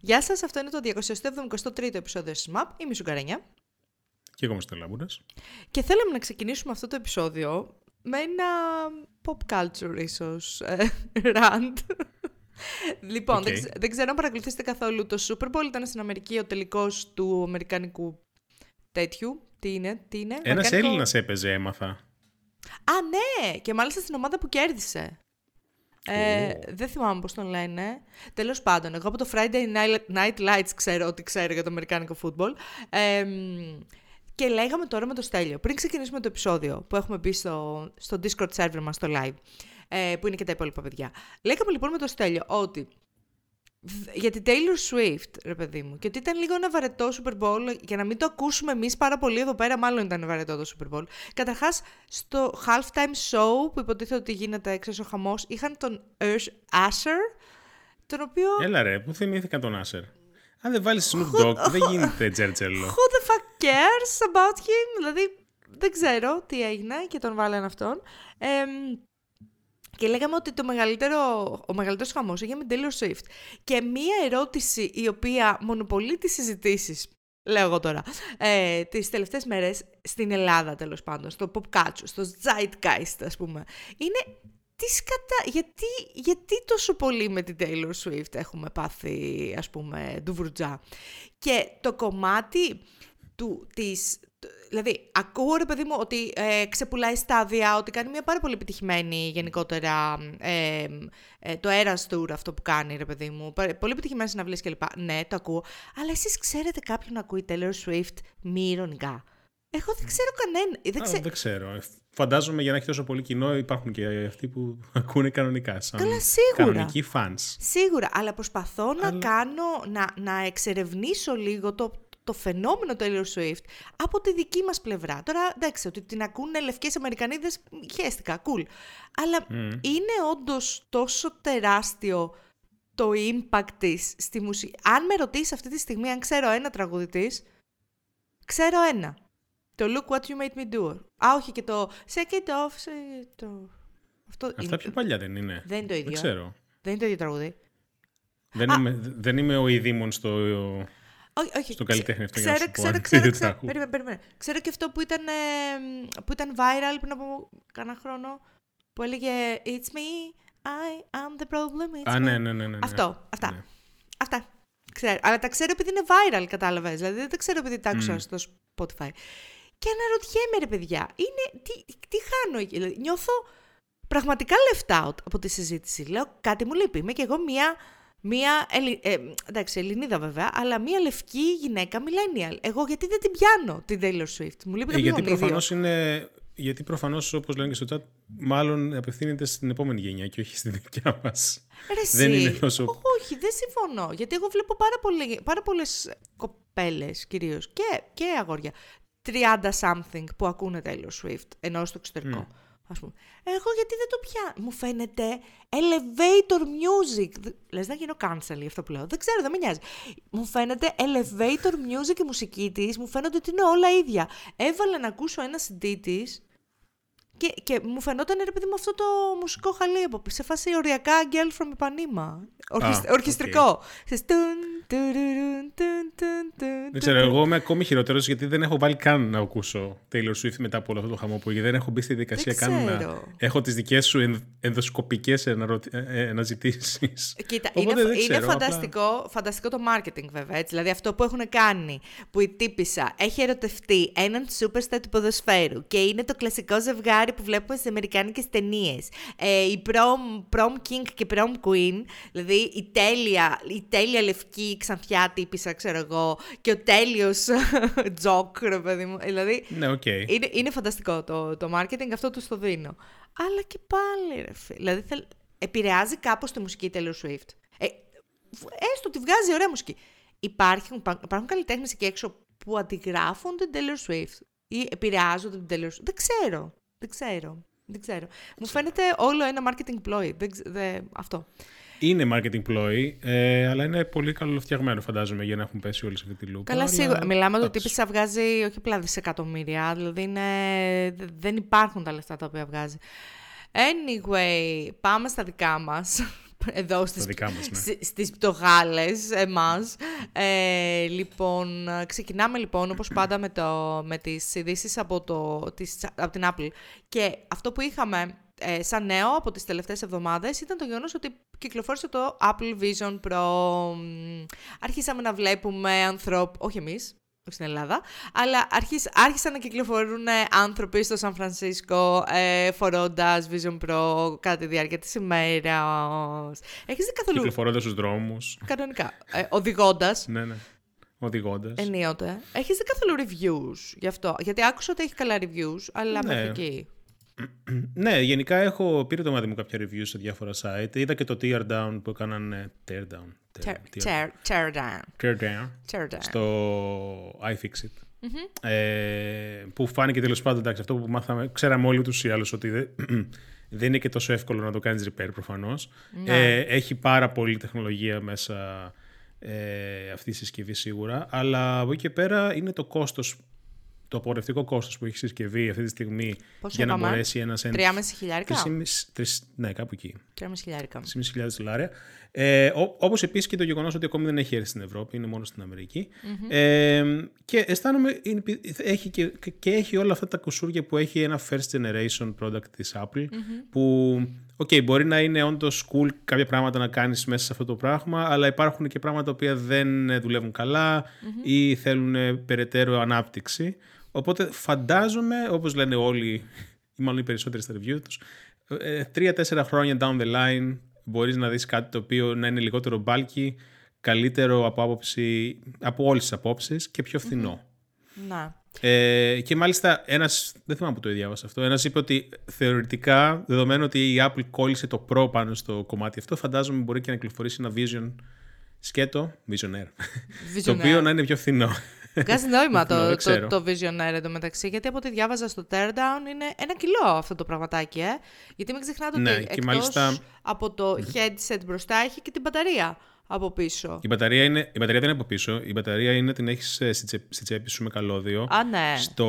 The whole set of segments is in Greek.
Γεια σας, αυτό είναι το 273ο επεισόδιο της MAP. Είμαι η Sugarenia. Και εγώ είμαι Stelabouras. Και θέλαμε να ξεκινήσουμε αυτό το επεισόδιο με ένα pop culture ίσως ε, rant. λοιπόν, Οκ. δεν, ξε- δεν ξέρω αν παρακολουθήσετε καθόλου το Super Bowl. Ήταν στην Αμερική ο τελικός του Αμερικανικού τέτοιου. Τι είναι, τι είναι. Ένας Αμερικάνικο- Έλληνας έπαιζε, έμαθα. Α, ναι! Και μάλιστα στην ομάδα που κέρδισε. Ε, Ω. δεν θυμάμαι πώς τον λένε. Τέλος πάντων, εγώ από το Friday Night- Night Lights ξέρω ότι ξέρω για το αμερικάνικο φούτμπολ. Ε, μ, και λέγαμε τώρα με το Στέλιο, πριν ξεκινήσουμε το επεισόδιο που έχουμε μπει στο, στο Discord server μας, στο live, ε, που είναι και τα υπόλοιπα παιδιά. Λέγαμε λοιπόν με το Στέλιο ότι Δ- για την Taylor Swift, ρε παιδί μου, και ότι ήταν λίγο ένα βαρετό Super Bowl, για να μην το ακούσουμε εμείς πάρα πολύ εδώ πέρα, μάλλον ήταν βαρετό το Super Bowl. Καταρχάς, στο halftime show που υποτίθεται ότι γίνεται έξω ο χαμός, είχαν τον Urs- Asher, τον οποίο... Έλα ρε, πού θυμήθηκα τον Άσερ. Αν δεν βάλεις Snoop Dogg, δεν γίνεται τζέρτζελο. Who the fuck cares about him? Δηλαδή, δεν ξέρω τι έγινε και τον βάλανε αυτόν. Εμ, και λέγαμε ότι το μεγαλύτερο, ο μεγαλύτερος χαμός έγινε με την Taylor Swift. Και μία ερώτηση η οποία μονοπολεί τις συζητήσεις, λέω εγώ τώρα, ε, τις τελευταίες μέρες στην Ελλάδα τέλος πάντων, στο pop culture, στο zeitgeist ας πούμε, είναι τις σκατα... γιατί, γιατί τόσο πολύ με την Taylor Swift έχουμε πάθει ας πούμε ντουβρουτζά. Και το κομμάτι του, της, δηλαδή ακούω ρε παιδί μου ότι ε, ξεπουλάει στάδια, ότι κάνει μια πάρα πολύ επιτυχημένη γενικότερα ε, ε, το Eras Tour αυτό που κάνει ρε παιδί μου, Πα- πολύ επιτυχημένες συναυλίες κλπ. Ναι, το ακούω, αλλά εσείς ξέρετε κάποιον να ακούει Taylor Swift μη ηρωνικά; Εγώ δεν ξέρω κανένα. Δεν Α, ξέ... Δεν ξέρω. Ε, Φαντάζομαι για να έχει τόσο πολύ κοινό υπάρχουν και αυτοί που ακούνε κανονικά. Σαν Καλά, σίγουρα. Κανονικοί fans. Σίγουρα, αλλά προσπαθώ να Αλλά- κάνω, να, να εξερευνήσω λίγο το, το φαινόμενο Taylor Swift από τη δική μας πλευρά. Τώρα, εντάξει, ότι την ακούνε λευκές Αμερικανίδες, χαίστηκα, cool. Αλλά είναι όντως τόσο τεράστιο το impact της στη μουσική. Αν με ρωτήσεις αυτή τη στιγμή αν ξέρω ένα τραγούδι της, ξέρω ένα. Το Look What You Made Me Do. Α, όχι, και το Shake It Off. say it off. Αυτό Αυτά είναι- πιο παλιά δεν είναι. Δεν είναι το ίδιο. Δεν ξέρω. Δεν είναι το ίδιο τραγούδι. Δεν είμαι, δεν είμαι ο ειδήμων στο... Όχι, όχι. Στο καλλιτέχνη αυτό, για να ξέρω, σου πω, ξέρω, αν ξέρω, δεν ξέρω, τα ακούω. περίμενε, περίμενε. Ξέρω και αυτό που ήταν, ε, που ήταν viral πριν από κάνα χρόνο, που έλεγε It's me, I am the problem, it's Α, me». ναι, ναι, ναι. ναι. Αυτό, αυτά. Ναι. Αυτά. Ξέρω. Αλλά τα ξέρω επειδή είναι viral, κατάλαβες. Δηλαδή δεν τα ξέρω επειδή τα άκουσα στο Spotify. Και αναρωτιέμαι, ρε παιδιά, είναι, τι, τι χάνω εκεί; Δηλαδή, νιώθω πραγματικά left out από τη συζήτηση. Λέω, κάτι μου λείπει. Είμαι κι εγώ μία, μία Ελλη- ε, εντάξει, Ελληνίδα βέβαια, αλλά μία λευκή γυναίκα millennial. Εγώ γιατί δεν την πιάνω την Taylor Swift; Μου λείπει Ε, κάποιο γιατί γονίδιο. προφανώς είναι... Γιατί προφανώς, όπως λένε και στο chat, μάλλον απευθύνεται στην επόμενη γενιά και όχι στη δικιά μας. Ρε δεν εσύ. είναι τόσο- Όχι, δεν συμφωνώ. Γιατί εγώ βλέπω πάρα, πολύ, πάρα πολλές κοπέλες κυρίως και, και αγόρια 30 something που ακούνε Taylor Swift ενώ στο εξωτερικό. Ας πούμε. Εγώ γιατί δεν το πιάνω. Μου φαίνεται elevator music. Δε- Λες να γίνω cancel για αυτό που λέω. Δεν ξέρω, δεν με νοιάζει. Μου φαίνεται elevator music η μουσική της. Μου φαίνονται ότι είναι όλα ίδια. Έβαλα να ακούσω ένα CD της και, και μου φαινόταν ρε παιδί μου αυτό το μουσικό χαλί από πίσω, σε φάση οριακά Girl from Ipanema. Ορχιστ- οκ. Ορχιστρικό. Ξέρεις, τουν, τουρουρουν, τουν, τουν, τουν, Δεν ξέρω, εγώ είμαι ακόμη χειρότερος γιατί δεν έχω βάλει καν να ακούσω Taylor Swift μετά από όλο αυτό το χαμό που έγινε. Δεν έχω μπει στη διαδικασία Δεν καν να ξέρω. έχω τις δικές σου ενδ- ενδοσκοπικές αναρωτη- ε, ε, αναζητήσεις. Κοίτα, Οπότε είναι, δεν είναι ξέρω, απλά- φανταστικό, φανταστικό το marketing βέβαια, έτσι. Δηλαδή αυτό που έχουν κάνει, που η τύπισσα έχει ερωτευτεί έναν superstar του ποδοσφαίρου και είναι το κλασικό ζευγάρι που βλέπουμε στις αμερικάνικες ταινίες. Ε, η prom, prom king και prom queen, δηλαδή η τέλεια, η τέλεια λευκή ξανθιά τύπισσα, ξέρω εγώ, και ο τέλειος jock, ρε παιδί μου. Δηλαδή, Ναι, οκ. είναι, είναι φανταστικό το, το marketing, αυτό τους το δίνω. Αλλά και πάλι, ρε φίλε. Δηλαδή, θέλ, επηρεάζει κάπως τη μουσική Taylor Swift. Ε, έστω ότι βγάζει ωραία μουσική. Υπάρχουν, υπάρχουν καλλιτέχνες εκεί έξω που αντιγράφουν την Taylor Swift ή επηρεάζονται την Taylor Swift. Δεν ξέρω. Δεν ξέρω. Δεν ξέρω. Μου φαίνεται όλο ένα marketing ploy. Δεν, ξε- δεν- αυτό. Είναι marketing ploy, ε, αλλά είναι πολύ καλοφτιαγμένο φαντάζομαι για να έχουν πέσει όλοι σε αυτή τη λούπα. Καλά, αλλά σίγουρα. Μιλάμε ότι ο εντάξει. τύπης βγάζει όχι απλά δισεκατομμύρια, δηλαδή είναι... δε- δεν υπάρχουν τα λεφτά τα οποία βγάζει. Anyway, πάμε στα δικά μας. Εδώ στις, δικά μας, ναι. σ- στις πτωχάλες εμάς. Ε, λοιπόν, ξεκινάμε λοιπόν όπως πάντα με, το, με τις ειδήσεις από, το, τις, από την Apple. Και αυτό που είχαμε ε, σαν νέο από τις τελευταίες εβδομάδες ήταν το γεγονός ότι κυκλοφόρησε το Apple Vision Pro. Μ, Άρχισαμε να βλέπουμε ανθρώπου, όχι εμείς, όχι στην Ελλάδα, αλλά αρχίσ, άρχισαν να κυκλοφορούν ε, άνθρωποι στο Σαν Φρανσίσκο ε, φορώντας Vision Pro κατά τη διάρκεια της ημέρας. Έχεις δει καθόλου Κυκλοφορώντας στους δρόμους. κανονικά, ε, οδηγώντας ναι, ναι. Οδηγώντας. ενίοτε. Έχεις δει καθόλου reviews γι' αυτό, γιατί άκουσα ότι έχει καλά reviews, αλλά Ναι. μέχρι εκεί. Ναι, γενικά έχω πήρε το μάτι μου κάποια reviews σε διάφορα site. Είδα και το tear down που έκαναν. ε, Tear down. Tear, tear- tear, tear down. tear down. Tear down. στο iFixit. Ε, που φάνηκε τέλος πάντων εντάξει, αυτό που μάθαμε. Ξέραμε όλοι ούτω ή άλλως ότι δεν, δεν είναι και τόσο εύκολο να το κάνεις repair προφανώς. Ναι. Ε, έχει πάρα πολλή τεχνολογία μέσα ε, αυτή η συσκευή σίγουρα. Αλλά από εκεί και πέρα είναι το κόστος. Το απορρευτικό κόστος που έχει η συσκευή αυτή τη στιγμή Πόσο για να είπαμε; μπορέσει ένας 3,5 χιλιάρικα; 3,5 ναι, κάπου εκεί. 3,5 χιλιάρικα. 3.500 δολάρια. Ε, Όπως επίσης και το γεγονός ότι ακόμη δεν έχει έρθει στην Ευρώπη, είναι μόνο στην αμερικη Ε, και αισθάνομαι, είναι, έχει και, και έχει όλα αυτά τα κουσούρια που έχει ένα first generation product της Apple, που okay, μπορεί να είναι όντως cool κάποια πράγματα να κάνεις μέσα σε αυτό το πράγμα, αλλά υπάρχουν και πράγματα που δεν δουλεύουν καλά ή θέλουν ε, περαιτέρω ανάπτυξη. Οπότε φαντάζομαι, όπως λένε όλοι, ή μάλλον οι περισσότεροι στα review τους, ε, τρία-τέσσερα χρόνια down the line μπορείς να δεις κάτι το οποίο να είναι λιγότερο bulky, καλύτερο από, άποψη, από όλες τις απόψεις και πιο φθηνό. Να. Ε, και μάλιστα ένας, δεν θυμάμαι που το διάβασα αυτό, ένας είπε ότι θεωρητικά, δεδομένου ότι η Apple κόλλησε το Pro πάνω στο κομμάτι αυτό, φαντάζομαι μπορεί και να κυκλοφορήσει ένα Vision σκέτο, Vision Air, το οποίο να είναι πιο φθηνό. Βγάζει νόημα Δεν το, το, ξέρω. το Visionaire εντωμεταξύ, γιατί από ό,τι διάβαζα στο Teardown είναι ένα κιλό αυτό το πραγματάκι, ε. Γιατί μην ξεχνάτε Ναι, ότι και εκτός μάλιστα- από το headset μπροστά έχει και την μπαταρία από πίσω. Η μπαταρία, είναι, η μπαταρία δεν είναι από πίσω, η μπαταρία είναι την έχεις ε, στη, τσέ- στη τσέπη σου με καλώδιο. Α, ναι. Στο,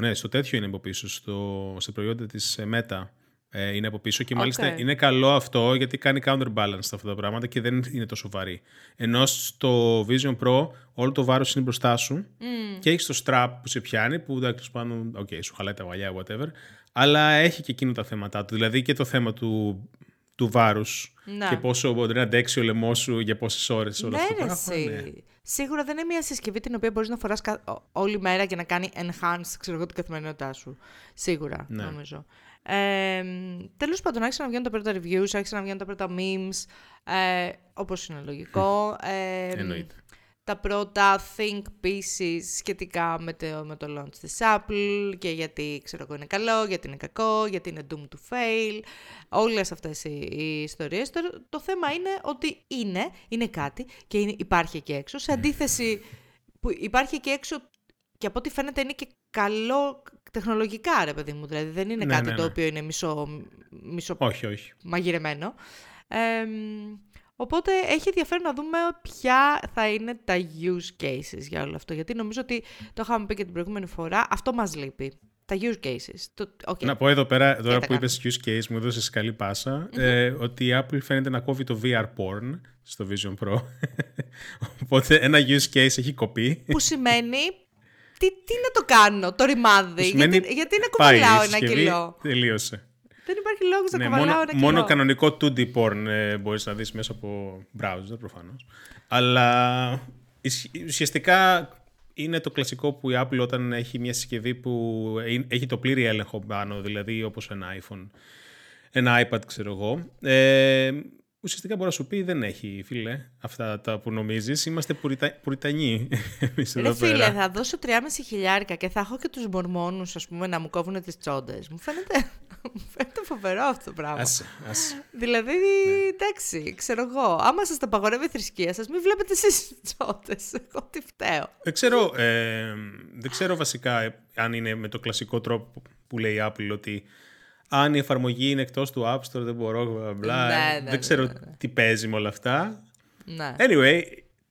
ναι, στο τέτοιο είναι από πίσω, στο, στο προϊόντα της ε, Meta ε, είναι από πίσω και μάλιστα Οκ. είναι καλό αυτό γιατί κάνει counterbalance αυτά τα πράγματα και δεν είναι τόσο βαρύ. Ενώ στο Vision Pro όλο το βάρος είναι μπροστά σου και έχεις το strap που σε πιάνει που εντάξει πάνω, ok, σου χαλάει τα μαλλιά, whatever, αλλά έχει και εκείνο τα θέματα του, δηλαδή και το θέμα του, του βάρους Ναι. και πόσο μπορεί να αντέξει ο λαιμός σου για πόσες ώρες όλο Ναι, αυτό το ρε, πράγμα. εσύ. ναι. Σίγουρα δεν είναι μια συσκευή την οποία μπορείς να φοράς όλη μέρα και να κάνει enhance ξέρω εγώ, την καθημερινότητά σου. Σίγουρα, Ναι. νομίζω. Ε, Τέλος πάντων, άρχισαν να βγαίνουν τα πρώτα reviews, άρχισαν να βγαίνουν τα πρώτα memes, ε, όπως είναι λογικό. Ε, Εννοείται. τα πρώτα think pieces σχετικά με το, με το launch της Apple και γιατί ξέρω εγώ είναι καλό, γιατί είναι κακό, γιατί είναι doomed to fail, όλες αυτές οι, οι ιστορίες. Το, το θέμα είναι ότι είναι, είναι κάτι και είναι, υπάρχει εκεί έξω, σε αντίθεση που υπάρχει εκεί έξω και από ό,τι φαίνεται είναι και καλό τεχνολογικά ρε παιδί μου, δηλαδή δεν είναι Ναι, κάτι ναι, το ναι. οποίο είναι μισό, μισό Όχι, όχι. μαγειρεμένο. Ε, οπότε έχει ενδιαφέρον να δούμε ποια θα είναι τα use cases για όλο αυτό. Γιατί νομίζω ότι το είχαμε πει και την προηγούμενη φορά, αυτό μας λείπει. Τα use cases. Το, okay. Να πω εδώ πέρα, τώρα τα που είπες use case, μου έδωσες καλή πάσα, ε, ότι η Apple φαίνεται να κόβει το VR porn στο Vision Pro. Οπότε ένα use case έχει κοπεί. Που σημαίνει, τι, τι να το κάνω, το ρημάδι, Σημαίνει γιατί, γιατί να πάει η κουβαλάω ένα συσκευή, κιλό; Τελείωσε. Δεν υπάρχει λόγος να Ναι, κουβαλάω μόνο, ένα κιλό. μόνο κανονικό 2D porn ε, μπορείς να δεις μέσα από browser προφανώς. Αλλά ισ- ουσιαστικά είναι το κλασικό που η Apple όταν έχει μια συσκευή που ε- έχει το πλήρη έλεγχο πάνω, δηλαδή όπως ένα iPhone, ένα iPad ξέρω εγώ, ε, ουσιαστικά μπορεί να σου πει δεν έχει φίλε αυτά τα που νομίζεις, είμαστε πουριτα, πουριτανοί εμείς εδώ Ρε φίλε, πέρα. θα δώσω 3,5 χιλιάρικα και θα έχω και τους μορμόνους, ας πούμε, να μου κόβουν τις τσόντες. Μου φαίνεται, μου φαίνεται φοβερό αυτό το πράγμα. Άσε, άσε. Δηλαδή, εντάξει, ξέρω εγώ. Άμα σας τα απαγορεύει η θρησκεία σας, μην βλέπετε εσείς τσότε. Εγώ τι φταίω. Δεν ξέρω, ε, δεν ξέρω βασικά ε, αν είναι με το κλασικό τρόπο που λέει η Apple ότι αν η εφαρμογή είναι εκτός του App Store δεν μπορώ, μπλα, μπλα. Ναι, ναι, δεν ναι, ξέρω ναι, τι παίζει με όλα αυτά. Ναι. Anyway,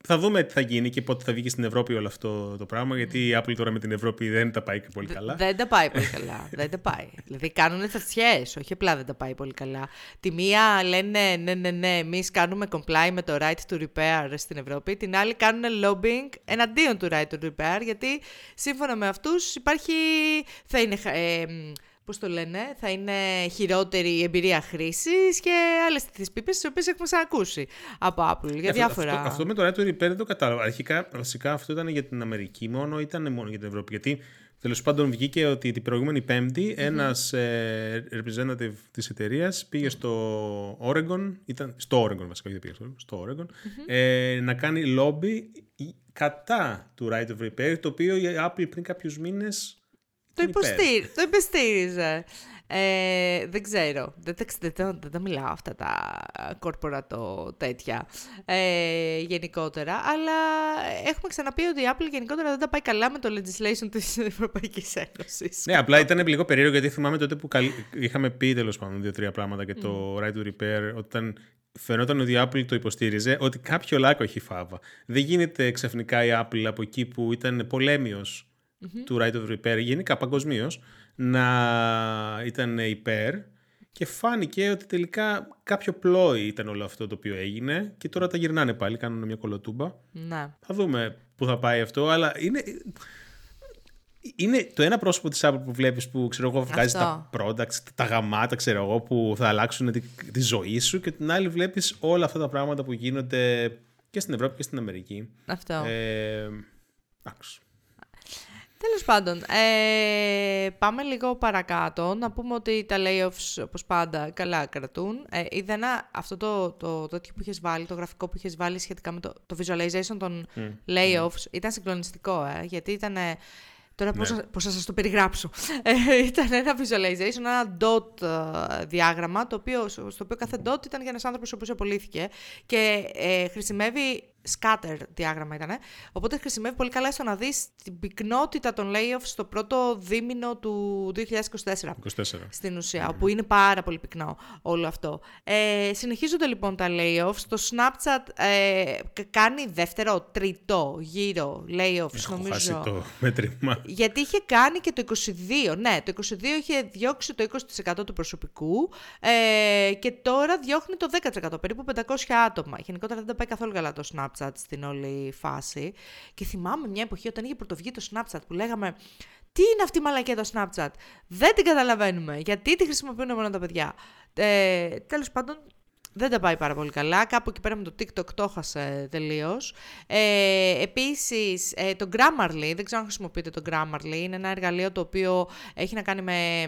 θα δούμε τι θα γίνει και πότε θα βγει και στην Ευρώπη όλο αυτό το πράγμα. Γιατί η Apple τώρα με την Ευρώπη δεν τα πάει και πολύ καλά. Δεν τα πάει πολύ καλά. δεν τα πάει. Δηλαδή κάνουν θατσιέ, όχι απλά δεν τα πάει πολύ καλά. Τη μία λένε ναι, ναι, ναι, εμείς κάνουμε comply με το right to repair στην Ευρώπη. Την άλλη κάνουν lobbying εναντίον του right to repair, γιατί σύμφωνα με αυτούς υπάρχει. θα είναι. Ε, πώς το λένε, θα είναι χειρότερη η εμπειρία χρήσης και άλλες τις πίπες τις οποίες έχουμε ξανακούσει από Apple για διάφορα... Αυτό, αυτό με το Right to Repair δεν το κατάλαβα. Αρχικά, βασικά αυτό ήταν για την Αμερική μόνο, ήταν μόνο για την Ευρώπη. Γιατί τέλος πάντων βγήκε ότι την προηγούμενη Πέμπτη mm-hmm. ένας ε, representative της εταιρείας πήγε στο Oregon, ήταν στο Oregon βασικά, δεν πήγε στο Oregon, mm-hmm. ε, να κάνει lobby κατά του Right of Repair, το οποίο η Apple πριν κάποιους μήνες το, υποστήρι, το υποστήριζε. Ε, δεν ξέρω. Δεν, δεν, δεν, δεν τα μιλάω αυτά τα κορπορατό τέτοια ε, γενικότερα. Αλλά έχουμε ξαναπεί ότι η Apple γενικότερα δεν τα πάει καλά με το legislation της Ευρωπαϊκής Ένωσης. Ναι, απλά ήταν λίγο περίεργο γιατί θυμάμαι τότε που καλ... είχαμε πει τέλος πάντων δύο-τρία πράγματα και το right to repair όταν φαινόταν ότι η Apple το υποστήριζε ότι κάποιο λάκκο έχει φάβα. Δεν γίνεται ξαφνικά η Apple από εκεί που ήταν πολέμιος του Right of Repair γενικά παγκοσμίως να ήταν υπέρ και φάνηκε ότι τελικά κάποιο πλόι ήταν όλο αυτό το οποίο έγινε και τώρα τα γυρνάνε πάλι, κάνουν μια κολοτούμπα. Να. Θα δούμε πού θα πάει αυτό, αλλά είναι... Είναι το ένα πρόσωπο της Apple που βλέπεις που ξέρω εγώ βγάζει τα products, τα γαμάτα ξέρω εγώ που θα αλλάξουν τη, τη ζωή σου και την άλλη βλέπεις όλα αυτά τα πράγματα που γίνονται και στην Ευρώπη και στην Αμερική. Αυτό. Ε, Τέλος πάντων, ε, πάμε λίγο παρακάτω. Να πούμε ότι τα layoffs, όπως πάντα, καλά κρατούν. Ε, είδα αυτό το, το, το τέτοιο που είχες βάλει, το γραφικό που είχες βάλει σχετικά με το, το visualization των mm. layoffs. Ήταν συγκλονιστικό, ε, γιατί ήταν. Τώρα πώς, ναι. πώς θα σας το περιγράψω. Ε, ήταν ένα visualization, ένα dot ε, διάγραμμα, το οποίο, στο οποίο κάθε dot ήταν για ένας άνθρωπος ο οποίος απολύθηκε και ε, χρησιμεύει scatter διάγραμμα ήταν. Οπότε χρησιμεύει πολύ καλά στο να δεις την πυκνότητα των layoffs στο πρώτο δίμηνο του 2024. 24. Στην ουσία, όπου είναι πάρα πολύ πυκνό όλο αυτό. Ε, συνεχίζονται λοιπόν τα layoffs. Το Snapchat ε, κάνει δεύτερο, τρίτο γύρο layoffs Έχω νομίζω. Χάσει το μέτρημα. Γιατί είχε κάνει και το 22. Ναι, το 22 είχε διώξει το 20% του προσωπικού ε, και τώρα διώχνει το 10%, περίπου 500 άτομα. Γενικότερα δεν τα πάει καθόλου καλά το Snapchat. Snapchat στην όλη φάση. Και θυμάμαι μια εποχή όταν είχε πρωτοβγεί το Snapchat που λέγαμε τι είναι αυτή η μαλακία το Snapchat; Δεν την καταλαβαίνουμε. Γιατί τη χρησιμοποιούν μόνο τα παιδιά. Ε, Τέλος πάντων, δεν τα πάει πάρα πολύ καλά. Κάπου εκεί πέρα με το TikTok το έχασε τελείως. Ε, Επίσης, ε, το Grammarly, δεν ξέρω αν χρησιμοποιείτε το Grammarly, είναι ένα εργαλείο το οποίο έχει να κάνει με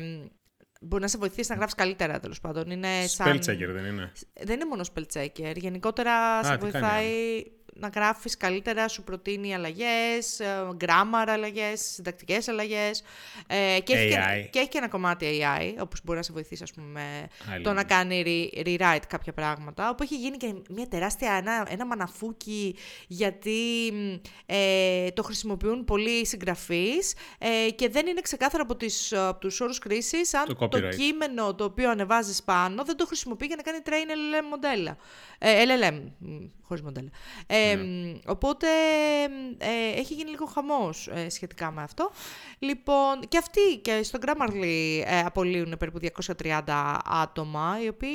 μπορεί να σε βοηθήσει να γράφει καλύτερα τέλος πάντων. Είναι σαν... δεν είναι; Δεν είναι μόνο spell checker. Γενικότερα Α, σε βοηθάει να γράφεις καλύτερα, σου προτείνει αλλαγές, grammar αλλαγές, συντακτικές αλλαγές. Ε, και, έχει και, και έχει και ένα κομμάτι AI, όπως μπορεί να σε βοηθήσει ας πούμε, με το να κάνει rewrite κάποια πράγματα. Όπου έχει γίνει και μια τεράστια, ένα, ένα μαναφούκι, γιατί ε, το χρησιμοποιούν πολλοί συγγραφείς ε, και δεν είναι ξεκάθαρο από, τις, από τους όρους χρήση αν το, το, κείμενο το οποίο ανεβάζεις πάνω δεν το χρησιμοποιεί για να κάνει train LLM μοντέλα. Ε, LLM, χωρίς μοντέλα. Ε, ναι. Οπότε ε, έχει γίνει λίγο χαμός ε, σχετικά με αυτό. Λοιπόν, και αυτοί και στο Grammarly ε, απολύουν περίπου 230 άτομα, οι οποίοι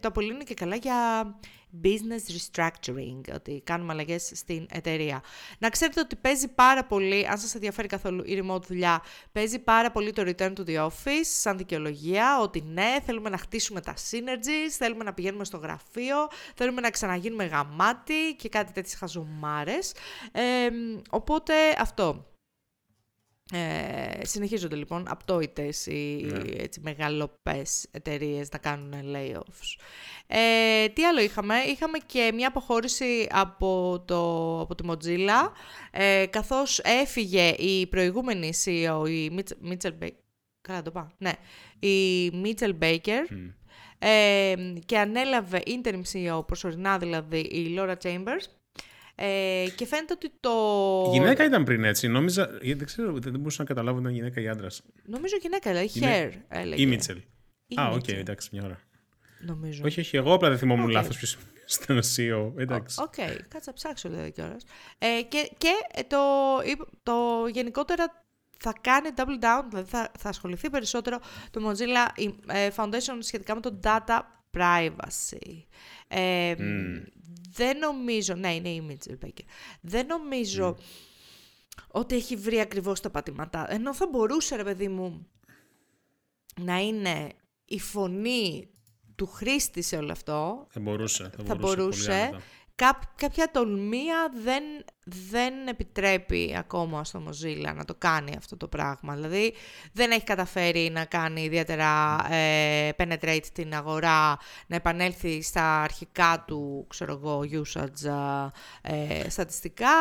το απολύουν και καλά για business restructuring, ότι κάνουμε αλλαγές στην εταιρεία. Να ξέρετε ότι παίζει πάρα πολύ, αν σας ενδιαφέρει καθόλου η remote δουλειά, παίζει πάρα πολύ το return to the office σαν δικαιολογία, ότι ναι, θέλουμε να χτίσουμε τα synergies, θέλουμε να πηγαίνουμε στο γραφείο, θέλουμε να ξαναγίνουμε γαμάτι και κάτι τέτοιες χαζομάρες. Ε, οπότε αυτό. Ε, συνεχίζονται λοιπόν απτόητες οι ναι. έτσι, μεγαλοπές εταιρείες να κάνουν layoffs. Ε, τι άλλο είχαμε, είχαμε και μια αποχώρηση από, το, από τη Mozilla, ε, καθώς έφυγε η προηγούμενη CEO, η Mitchell Baker, καλά το πάω, ναι, η Mitchell Baker, ε, και ανέλαβε interim CEO προσωρινά δηλαδή η Laura Chambers, ε, και φαίνεται ότι το. γυναίκα ήταν πριν έτσι. Νόμιζα. Δεν ξέρω, δεν μπορούσα να καταλάβω αν ήταν γυναίκα ή άντρας. Νομίζω γυναίκα, δηλαδή her. Έλεγε. Η Mitchell. Α, ok, okay, εντάξει, μια ώρα. Νομίζω. Όχι, όχι, εγώ απλά δεν θυμόμουν okay. λάθος ποιος στον CEO. Εντάξει. Ok, okay, κάτσε να ψάξω λέει κιόλας. Ε, και και το, το γενικότερα θα κάνει double down, δηλαδή θα, θα ασχοληθεί περισσότερο το Mozilla ε, Foundation σχετικά με το data privacy. Ε, Δεν νομίζω, ναι είναι η Mitchell δεν νομίζω ότι έχει βρει ακριβώς τα πατήματά. Ενώ θα μπορούσε ρε παιδί μου να είναι η φωνή του χρήστη σε όλο αυτό. Θα μπορούσε. Θα, θα μπορούσε. Κάποια τολμία δεν, δεν επιτρέπει ακόμα στο Mozilla να το κάνει αυτό το πράγμα. Δηλαδή δεν έχει καταφέρει να κάνει ιδιαίτερα ε, penetrate την αγορά, να επανέλθει στα αρχικά του, ξέρω εγώ, usage ε, στατιστικά.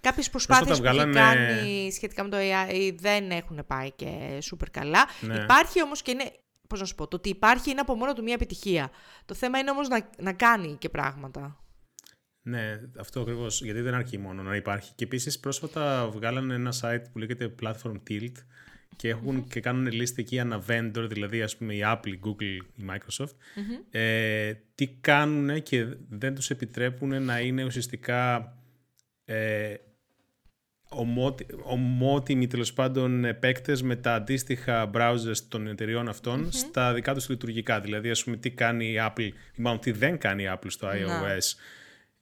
Κάποιες προσπάθειες που έχει κάνει σχετικά με το AI δεν έχουν πάει και σούπερ καλά. Ναι. Υπάρχει όμως και είναι πώς να σου πω, το ότι υπάρχει είναι από μόνο του μια επιτυχία. Το θέμα είναι όμως να, να κάνει και πράγματα. Ναι, αυτό ακριβώς. Γιατί δεν αρκεί μόνο να υπάρχει. Και επίσης πρόσφατα βγάλανε ένα site που λέγεται Platform Tilt και, έχουν, και κάνουν λίστα εκεί ένα vendor, δηλαδή ας πούμε η Apple, η Google, η Microsoft, ε, τι κάνουν και δεν τους επιτρέπουν να είναι ουσιαστικά ε, ομότιμοι τέλος πάντων παίκτες με τα αντίστοιχα browsers των εταιριών στα δικά τους λειτουργικά. Δηλαδή, ας πούμε, τι κάνει η Apple, ή μάλλον τι δεν κάνει η Apple στο iOS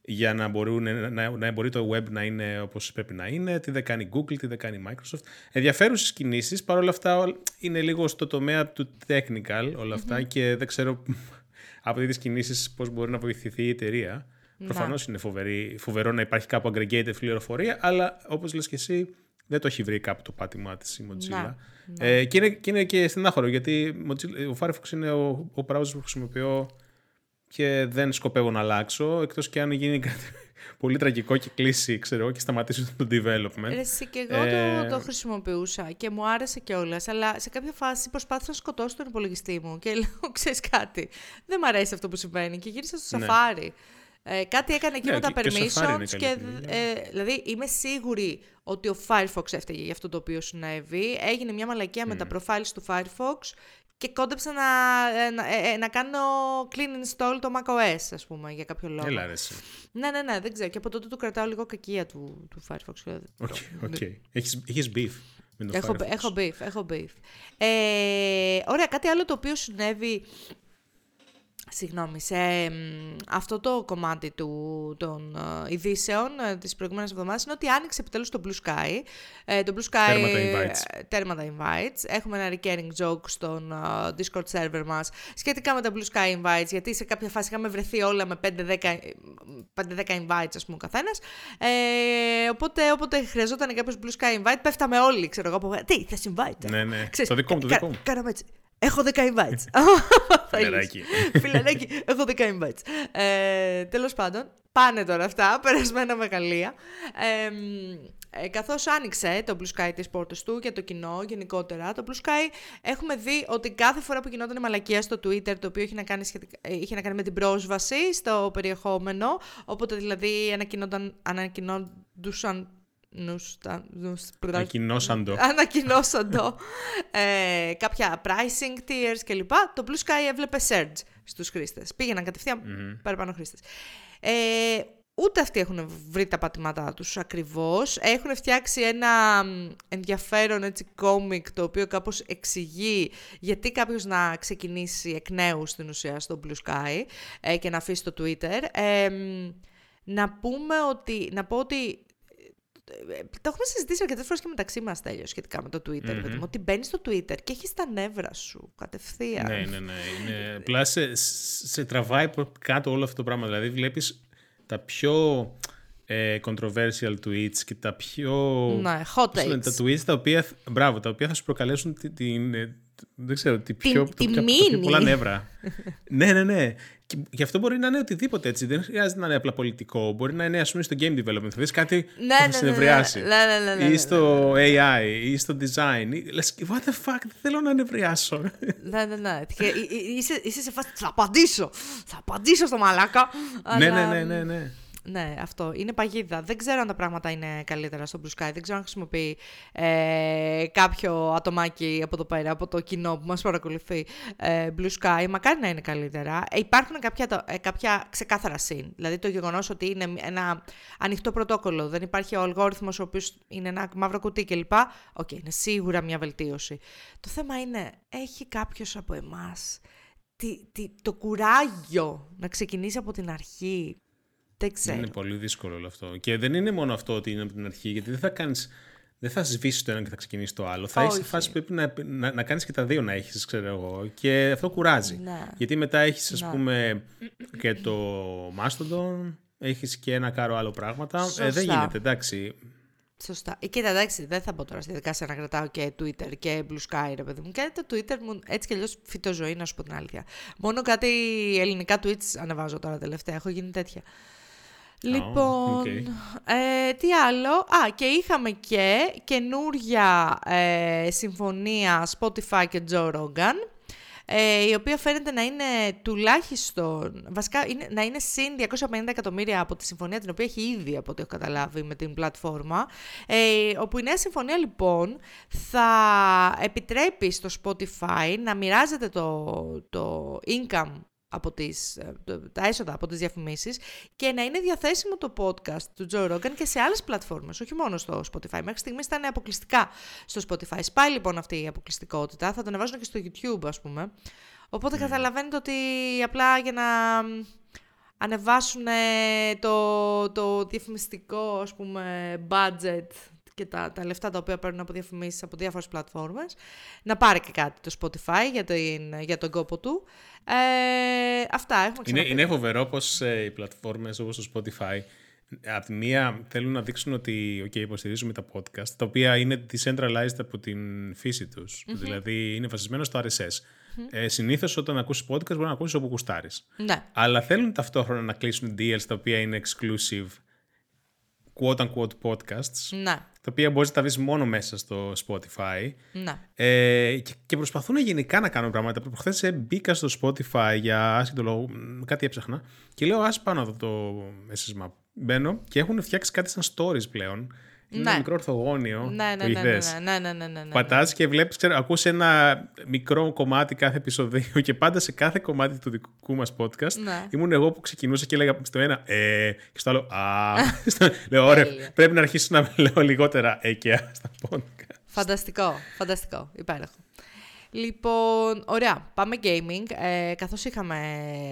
για να, μπορούν, να, να μπορεί το web να είναι όπως πρέπει να είναι, τι δεν κάνει η Google, τι δεν κάνει η Microsoft. Ενδιαφέρουσες κινήσεις, παρόλα αυτά είναι λίγο στο τομέα του technical όλα και δεν ξέρω από τι κινήσεις πώς μπορεί να βοηθηθεί η εταιρεία. Προφανώς είναι φοβερή, φοβερό να υπάρχει κάπου aggregated πληροφορία, αλλά όπως λες και εσύ, δεν το έχει βρει κάπου το πάτημά της η Mozilla. Ε, και, είναι, και είναι και στενάχωρο, γιατί ο Firefox είναι ο, ο browser που χρησιμοποιώ και δεν σκοπεύω να αλλάξω, εκτός και αν γίνει κάτι πολύ τραγικό και κλείσει, ξέρω και σταματήσει το development. Εσύ και εγώ ε... το, το χρησιμοποιούσα και μου άρεσε κιόλας, αλλά σε κάποια φάση προσπάθησα να σκοτώσω τον υπολογιστή μου και λέω, ξέρεις κάτι, δεν μου αρέσει αυτό που συμβαίνει και γύρισα στο ναι. σαφάρι. Ε, κάτι έκανε εκεί ναι, με τα permissions και, ε, δηλαδή είμαι σίγουρη ότι ο Firefox έφταιγε για αυτό το οποίο συνέβη. Έγινε μια μαλακία με τα profiles του Firefox και κόντεψα να, ε, να, ε, ε, να κάνω clean install το macOS, ας πούμε, για κάποιο λόγο. Έλα, αρέσει. Ναι, ναι, ναι, δεν ξέρω. Και από τότε του κρατάω λίγο κακία του, του Firefox. Ok, okay, okay. Έχεις, έχεις beef. Με το έχω, Firefox. έχω beef, έχω beef. Ε, ωραία, κάτι άλλο το οποίο συνέβη συγγνώμη, σε αυτό το κομμάτι του, των uh, ειδήσεων uh, της προηγούμενης εβδομάδας είναι ότι άνοιξε επιτέλους το Blue Sky. Uh, το Blue Sky... Τέρμα τα invites. Τέρμα τα invites. Έχουμε ένα recurring joke στον Discord server μας σχετικά με τα Blue Sky invites, γιατί σε κάποια φάση είχαμε βρεθεί όλα με 5-10 invites, ας πούμε, ο καθένας. Ε, οπότε, όποτε χρειαζόταν κάποιος Blue Sky invite, πέφταμε όλοι, ξέρω εγώ, από... Τι, θα invite; Ναι, ναι. Ξέρεις, το δικό μου, το δικό μου. Κάναμε έτσι. Έχω 10 invites. Φιλαράκι. Φιλαράκι, έχω 10 invites. Ε, τέλος πάντων, πάνε τώρα αυτά, περασμένα μεγαλεία. Ε, ε, καθώς άνοιξε το Blue Sky τις πόρτες του και το κοινό γενικότερα, το Blue Sky έχουμε δει ότι κάθε φορά που γινόταν η μαλακία στο Twitter, το οποίο είχε να κάνει, σχετικά, ε, είχε να κάνει με την πρόσβαση στο περιεχόμενο, όποτε δηλαδή ανακοινόντουσαν Ανακοινώσαν το. Ανακοινώσαν το. ε, κάποια pricing tiers κλπ. Το Blue Sky έβλεπε surge στους χρήστες. Πήγαιναν κατευθείαν mm-hmm. παραπάνω χρήστες. Ε, ούτε αυτοί έχουν βρει τα πατήματά τους ακριβώς. Έχουν φτιάξει ένα ενδιαφέρον έτσι κόμικ το οποίο κάπως εξηγεί γιατί κάποιος να ξεκινήσει εκ νέου στην ουσία στο Blue Sky ε, και να αφήσει το Twitter. Ε, να πούμε ότι, να πω ότι το έχουμε συζητήσει αρκετές φορές και μεταξύ μας τέλειω σχετικά με το Twitter. Mm-hmm. ότι μπαίνεις στο Twitter και έχεις τα νεύρα σου κατευθείαν. Ναι, ναι, ναι. Είναι... Απλά σε, σε τραβάει κάτω όλο αυτό το πράγμα. Δηλαδή, βλέπεις τα πιο ε, controversial tweets και τα πιο. Ναι, hot takes. τα tweets τα οποία, μπράβο, τα οποία θα σου προκαλέσουν την, την δεν ξέρω, τι πιο, την, το, πιο πολλά νεύρα. ναι, ναι, ναι. Και γι' αυτό μπορεί να είναι οτιδήποτε έτσι. Δεν χρειάζεται να είναι απλά πολιτικό. Μπορεί να είναι, ας πούμε, στο game development. Θα δεις κάτι που θα ναι, ναι, συνευριάσει. Ναι, ναι, ή στο AI, ή στο design. Λες, what the fuck, δεν θέλω να νευριάσω. ναι, ναι, ναι. είσαι, είσαι σε φάση. Θα απαντήσω. Θα απαντήσω στο μαλάκα. Ναι, ναι, ναι, ναι. ναι. Ναι, αυτό. Είναι παγίδα. Δεν ξέρω αν τα πράγματα είναι καλύτερα στο Blue Sky. Δεν ξέρω αν χρησιμοποιεί ε, κάποιο ατομάκι από το πέρα, από το κοινό που μας παρακολουθεί ε, Blue Sky. Μακάρι να είναι καλύτερα. Ε, υπάρχουν κάποια, ε, κάποια ξεκάθαρα συν. Δηλαδή το γεγονός ότι είναι ένα ανοιχτό πρωτόκολλο, δεν υπάρχει ο αλγόριθμος ο οποίος είναι ένα μαύρο κουτί κλπ. Ok, okay, είναι σίγουρα μια βελτίωση. Το θέμα είναι, έχει κάποιος από εμάς το κουράγιο να ξεκινήσει από την αρχή δεν ξέρω. Είναι πολύ δύσκολο όλο αυτό. Και δεν είναι μόνο αυτό ότι είναι από την αρχή, γιατί δεν θα κάνεις. Δεν θα σβήσεις το ένα και θα ξεκινήσεις το άλλο. Θα έχει φάση που πρέπει να, να, να κάνεις και τα δύο να έχεις, ξέρω εγώ. Και αυτό κουράζει. Ναι. Γιατί μετά έχεις, ας ναι. πούμε, και το Mastodon, έχεις και ένα κάρο άλλο πράγματα. Ε, δεν γίνεται, εντάξει. Σωστά. Ε, κοίτα, εντάξει, δεν θα μπω τώρα στη δικασία να κρατάω και Twitter και Blue Sky, ρε παιδί μου. Και το Twitter μου έτσι κι αλλιώς φυτοζωή, να σου πω την αλήθεια. Μόνο κάτι ελληνικά tweets ανεβάζω τώρα τελευταία. Έχω γίνει τέτοια. Λοιπόν, ε, τι άλλο; Α, και είχαμε και καινούρια ε, συμφωνία Spotify και Joe Rogan, ε, η οποία φαίνεται να είναι τουλάχιστον, βασικά είναι, να είναι συν 250 εκατομμύρια από τη συμφωνία την οποία έχει ήδη, από ό,τι έχω καταλάβει, με την πλατφόρμα, ε, όπου η νέα συμφωνία λοιπόν θα επιτρέπει στο Spotify να μοιράζεται το, το income από τις, ε, τα έσοδα από τις διαφημίσεις και να είναι διαθέσιμο το podcast του Joe Rogan και σε άλλες πλατφόρμες, όχι μόνο στο Spotify. Μέχρι στιγμής ήταν αποκλειστικά στο Spotify. Σπάει λοιπόν αυτή η αποκλειστικότητα, θα το ανεβάζουν και στο YouTube ας πούμε. Οπότε mm. καταλαβαίνετε ότι απλά για να ανεβάσουν το, το διαφημιστικό ας πούμε budget και τα, τα λεφτά τα οποία παίρνουν από διαφημίσεις από διάφορες πλατφόρμες, να πάρει και κάτι το Spotify για, την, για τον κόπο του. Ε, αυτά έχουμε είναι, είναι φοβερό πως ε, οι πλατφόρμες όπως το Spotify από τη μία θέλουν να δείξουν ότι okay, υποστηρίζουμε τα podcast, τα οποία είναι decentralized από την φύση τους. Δηλαδή είναι βασισμένο στο RSS. Mm-hmm. Ε, Συνήθως όταν ακούσει podcast μπορεί να ακούσεις όπου κουστάρει. Ναι. Αλλά θέλουν ταυτόχρονα να κλείσουν deals τα οποία είναι exclusive quote-unquote podcasts, να. Τα οποία μπορείς να τα βρεις μόνο μέσα στο Spotify. Να. Ε, και, και, προσπαθούν γενικά να κάνουν πράγματα. Προχθές ε, μπήκα στο Spotify για άσχητο λόγο, κάτι έψαχνα και λέω ας πάνω εδώ το SSMAP. Μπαίνω και έχουν φτιάξει κάτι σαν stories πλέον είναι ναι. μικρό ορθογώνιο. Ναι ναι ναι, ναι, ναι, ναι, ναι, ναι, ναι, ναι, ναι, και βλέπεις, ξέρω, ακούσει ένα μικρό κομμάτι κάθε επεισοδίο και πάντα σε κάθε κομμάτι του δικού μας podcast ναι. ήμουν εγώ που ξεκινούσα και έλεγα στο ένα ε, και στο άλλο α. λέω, ωραία, πρέπει να αρχίσω να λέω λιγότερα ε και α στα podcast. Φανταστικό, φανταστικό, υπέροχο. Λοιπόν, ωραία, πάμε gaming. Ε, καθώς είχαμε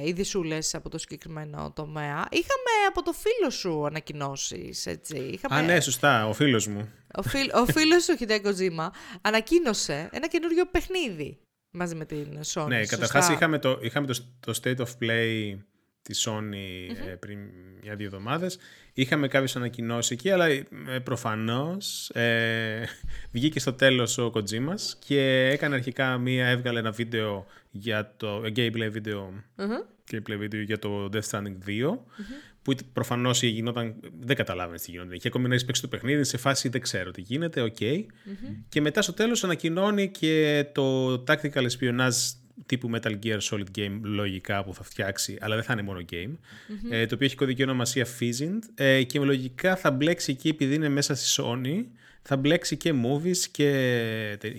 ειδισούλες από το συγκεκριμένο τομέα, είχαμε από το φίλο σου ανακοινώσεις, έτσι. Είχαμε... Α, ναι, σωστά, ο φίλος μου. Ο, φίλ, ο φίλος σου, Χιδέκο Τζίμα, ανακοίνωσε ένα καινούριο παιχνίδι μαζί με την Sony. Ναι, καταρχάς είχαμε, το, είχαμε το, το State of Play της Sony mm πριν μια-δύο εβδομάδες. Είχαμε κάποιες ανακοινώσεις εκεί, αλλά ε, προφανώς ε, βγήκε στο τέλος ο Kojima και έκανε αρχικά μία, έβγαλε ένα βίντεο για το gameplay βίντεο, gameplay βίντεο για το Death Stranding 2, που προφανώς γινόταν. Δεν καταλάβαινε τι γινόταν. Είχε ακόμη να έχει παίξει το παιχνίδι, σε φάση δεν ξέρω τι γίνεται, ok. Okay. Και μετά στο τέλος ανακοινώνει και το Tactical Espionage τύπου Metal Gear Solid Game λογικά που θα φτιάξει, αλλά δεν θα είναι μόνο game, ε, το οποίο έχει κωδική ονομασία Physint ε, και λογικά θα μπλέξει εκεί επειδή είναι μέσα στη Sony, θα μπλέξει και movies και,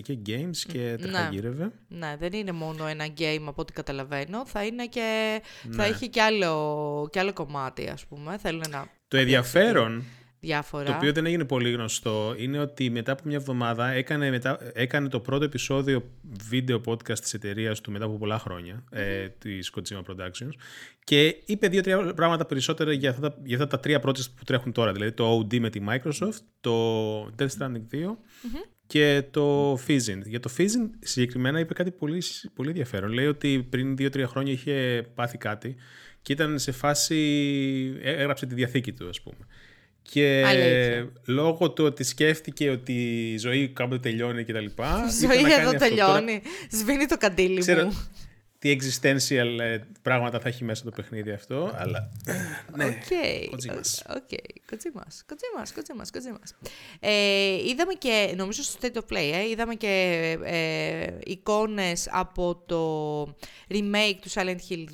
και games και τρέχα γύρευε. Ναι. ναι, δεν είναι μόνο ένα game από ό,τι καταλαβαίνω, θα είναι και, θα ναι. έχει και άλλο, και άλλο κομμάτι ας πούμε. Θέλουν να το ενδιαφέρον διάφορα. Το οποίο δεν έγινε πολύ γνωστό είναι ότι μετά από μια εβδομάδα έκανε, μετά, έκανε το πρώτο επεισόδιο βίντεο podcast της εταιρείας του μετά από πολλά χρόνια, mm-hmm. ε, της Kojima Productions και είπε δύο-τρία πράγματα περισσότερα για αυτά, τα, για αυτά τα τρία projects που τρέχουν τώρα, δηλαδή το OD με τη Microsoft, το Death Stranding 2 και το Fizzing. Για το Fizzing συγκεκριμένα είπε κάτι πολύ, πολύ ενδιαφέρον. Λέει ότι πριν δύο-τρία χρόνια είχε πάθει κάτι και ήταν σε φάση, έγραψε τη διαθήκη του ας πούμε. Και λόγω του ότι σκέφτηκε ότι η ζωή κάποτε τελειώνει και τα λοιπά. Η ζωή εδώ τελειώνει. Σβήνει το καντήλι Ξέρω, μου. Τι existential ε, πράγματα θα έχει μέσα το παιχνίδι αυτό, αλλά... ναι, Ok, ok, Κοτζίμας, Κοτζίμας, Κοτζίμας, Κοτζίμας. Ε, είδαμε και, νομίζω στο State of Play, ε, είδαμε και ε, εικόνες από το remake του Silent Hill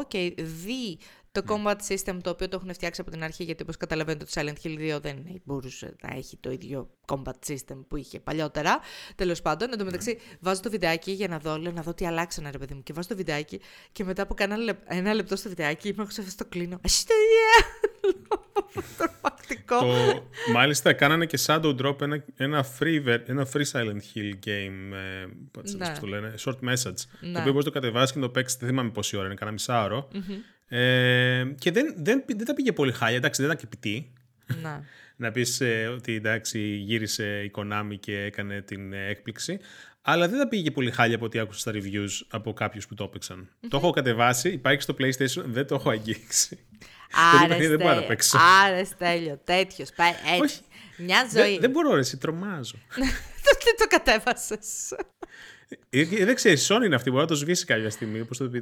2 και δει Το combat system το οποίο το έχουν φτιάξει από την αρχή, γιατί όπως καταλαβαίνετε το Silent Hill 2 δεν μπορούσε να έχει το ίδιο combat system που είχε παλιότερα. Τέλος πάντων, εν τω μεταξύ βάζω το βιντεάκι για να δω, λέω, να δω τι αλλάξανε ρε παιδί μου και βάζω το βιντεάκι και μετά από κάνα ένα λεπτό στο βιντεάκι είμαι έχω το κλείνω. Εσύ το Τρομακτικό. Το, μάλιστα κάνανε και Shadow Drop ένα, ένα, free, ένα free Silent Hill game, ε, ναι. το λένε, short message, ναι. το οποίο μπορείς να το κατεβάσεις και να το παίξεις, δεν θυμάμαι πόση ώρα είναι, κανένα μισάωρο. Mm-hmm. Ε, και δεν, δεν, δεν, τα πήγε πολύ χάλια, εντάξει δεν ήταν και πιτή. Ναι. να πεις ε, ότι εντάξει γύρισε η Konami και έκανε την ε, έκπληξη. Αλλά δεν τα πήγε πολύ χάλια από ό,τι άκουσα στα reviews από κάποιους που το έπαιξαν. Mm-hmm. Το έχω κατεβάσει, υπάρχει στο PlayStation, δεν το έχω αγγίξει. Άρε, δεν μπορώ να παίξω. Άρε, τέλειο, τέτοιος. Έτσι. Μια ζωή. Δεν, δεν μπορώ, εσύ τρομάζω. Τι το κατέβασες. Ε, ε, δεν ξέρεις, Sony είναι αυτή, μπορεί να το σβήσει κάποια στιγμή, όπως το πει.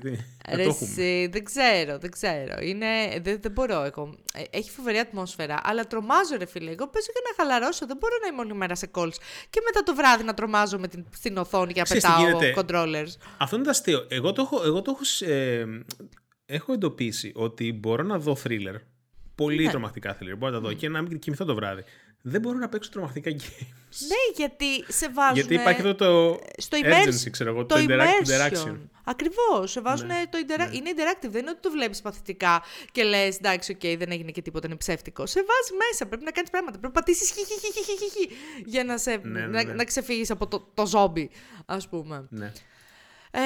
δεν ξέρω, δεν ξέρω. Είναι, δεν, δεν μπορώ εγώ. Ε, έχει φοβερή ατμόσφαιρα, αλλά τρομάζω ρε φίλε. Εγώ παίζω για να χαλαρώσω, δεν μπορώ να είμαι όλη μέρα σε calls. Και μετά το βράδυ να τρομάζω με την, στην οθόνη για να πετάω controllers. Αυτό είναι το αστείο. Εγώ το έχω, εγώ το έχω, ε, έχω εντοπίσει ότι μπορώ να δω thriller. Πολύ ναι. τρομακτικά thriller. Μπορώ να τα δω και να μην κοιμηθώ το βράδυ δεν μπορώ να παίξω τρομακτικά games. Ναι, γιατί σε βάζουν. Γιατί υπάρχει αυτό το. Στο agency, ξέρω εγώ, το, το interaction. Ακριβώς. Σε βάζουν ναι, το intera... ναι. Είναι interactive. Δεν είναι ότι το βλέπεις παθητικά και λες εντάξει, ok, okay, δεν έγινε και τίποτα, είναι ψεύτικο. Σε βάζεις μέσα. Πρέπει να κάνεις πράγματα. Πρέπει να πατήσεις για να, σε... ναι, ναι, να, να ξεφύγεις από το, το ζόμπι, ας πούμε. Ναι. Ε,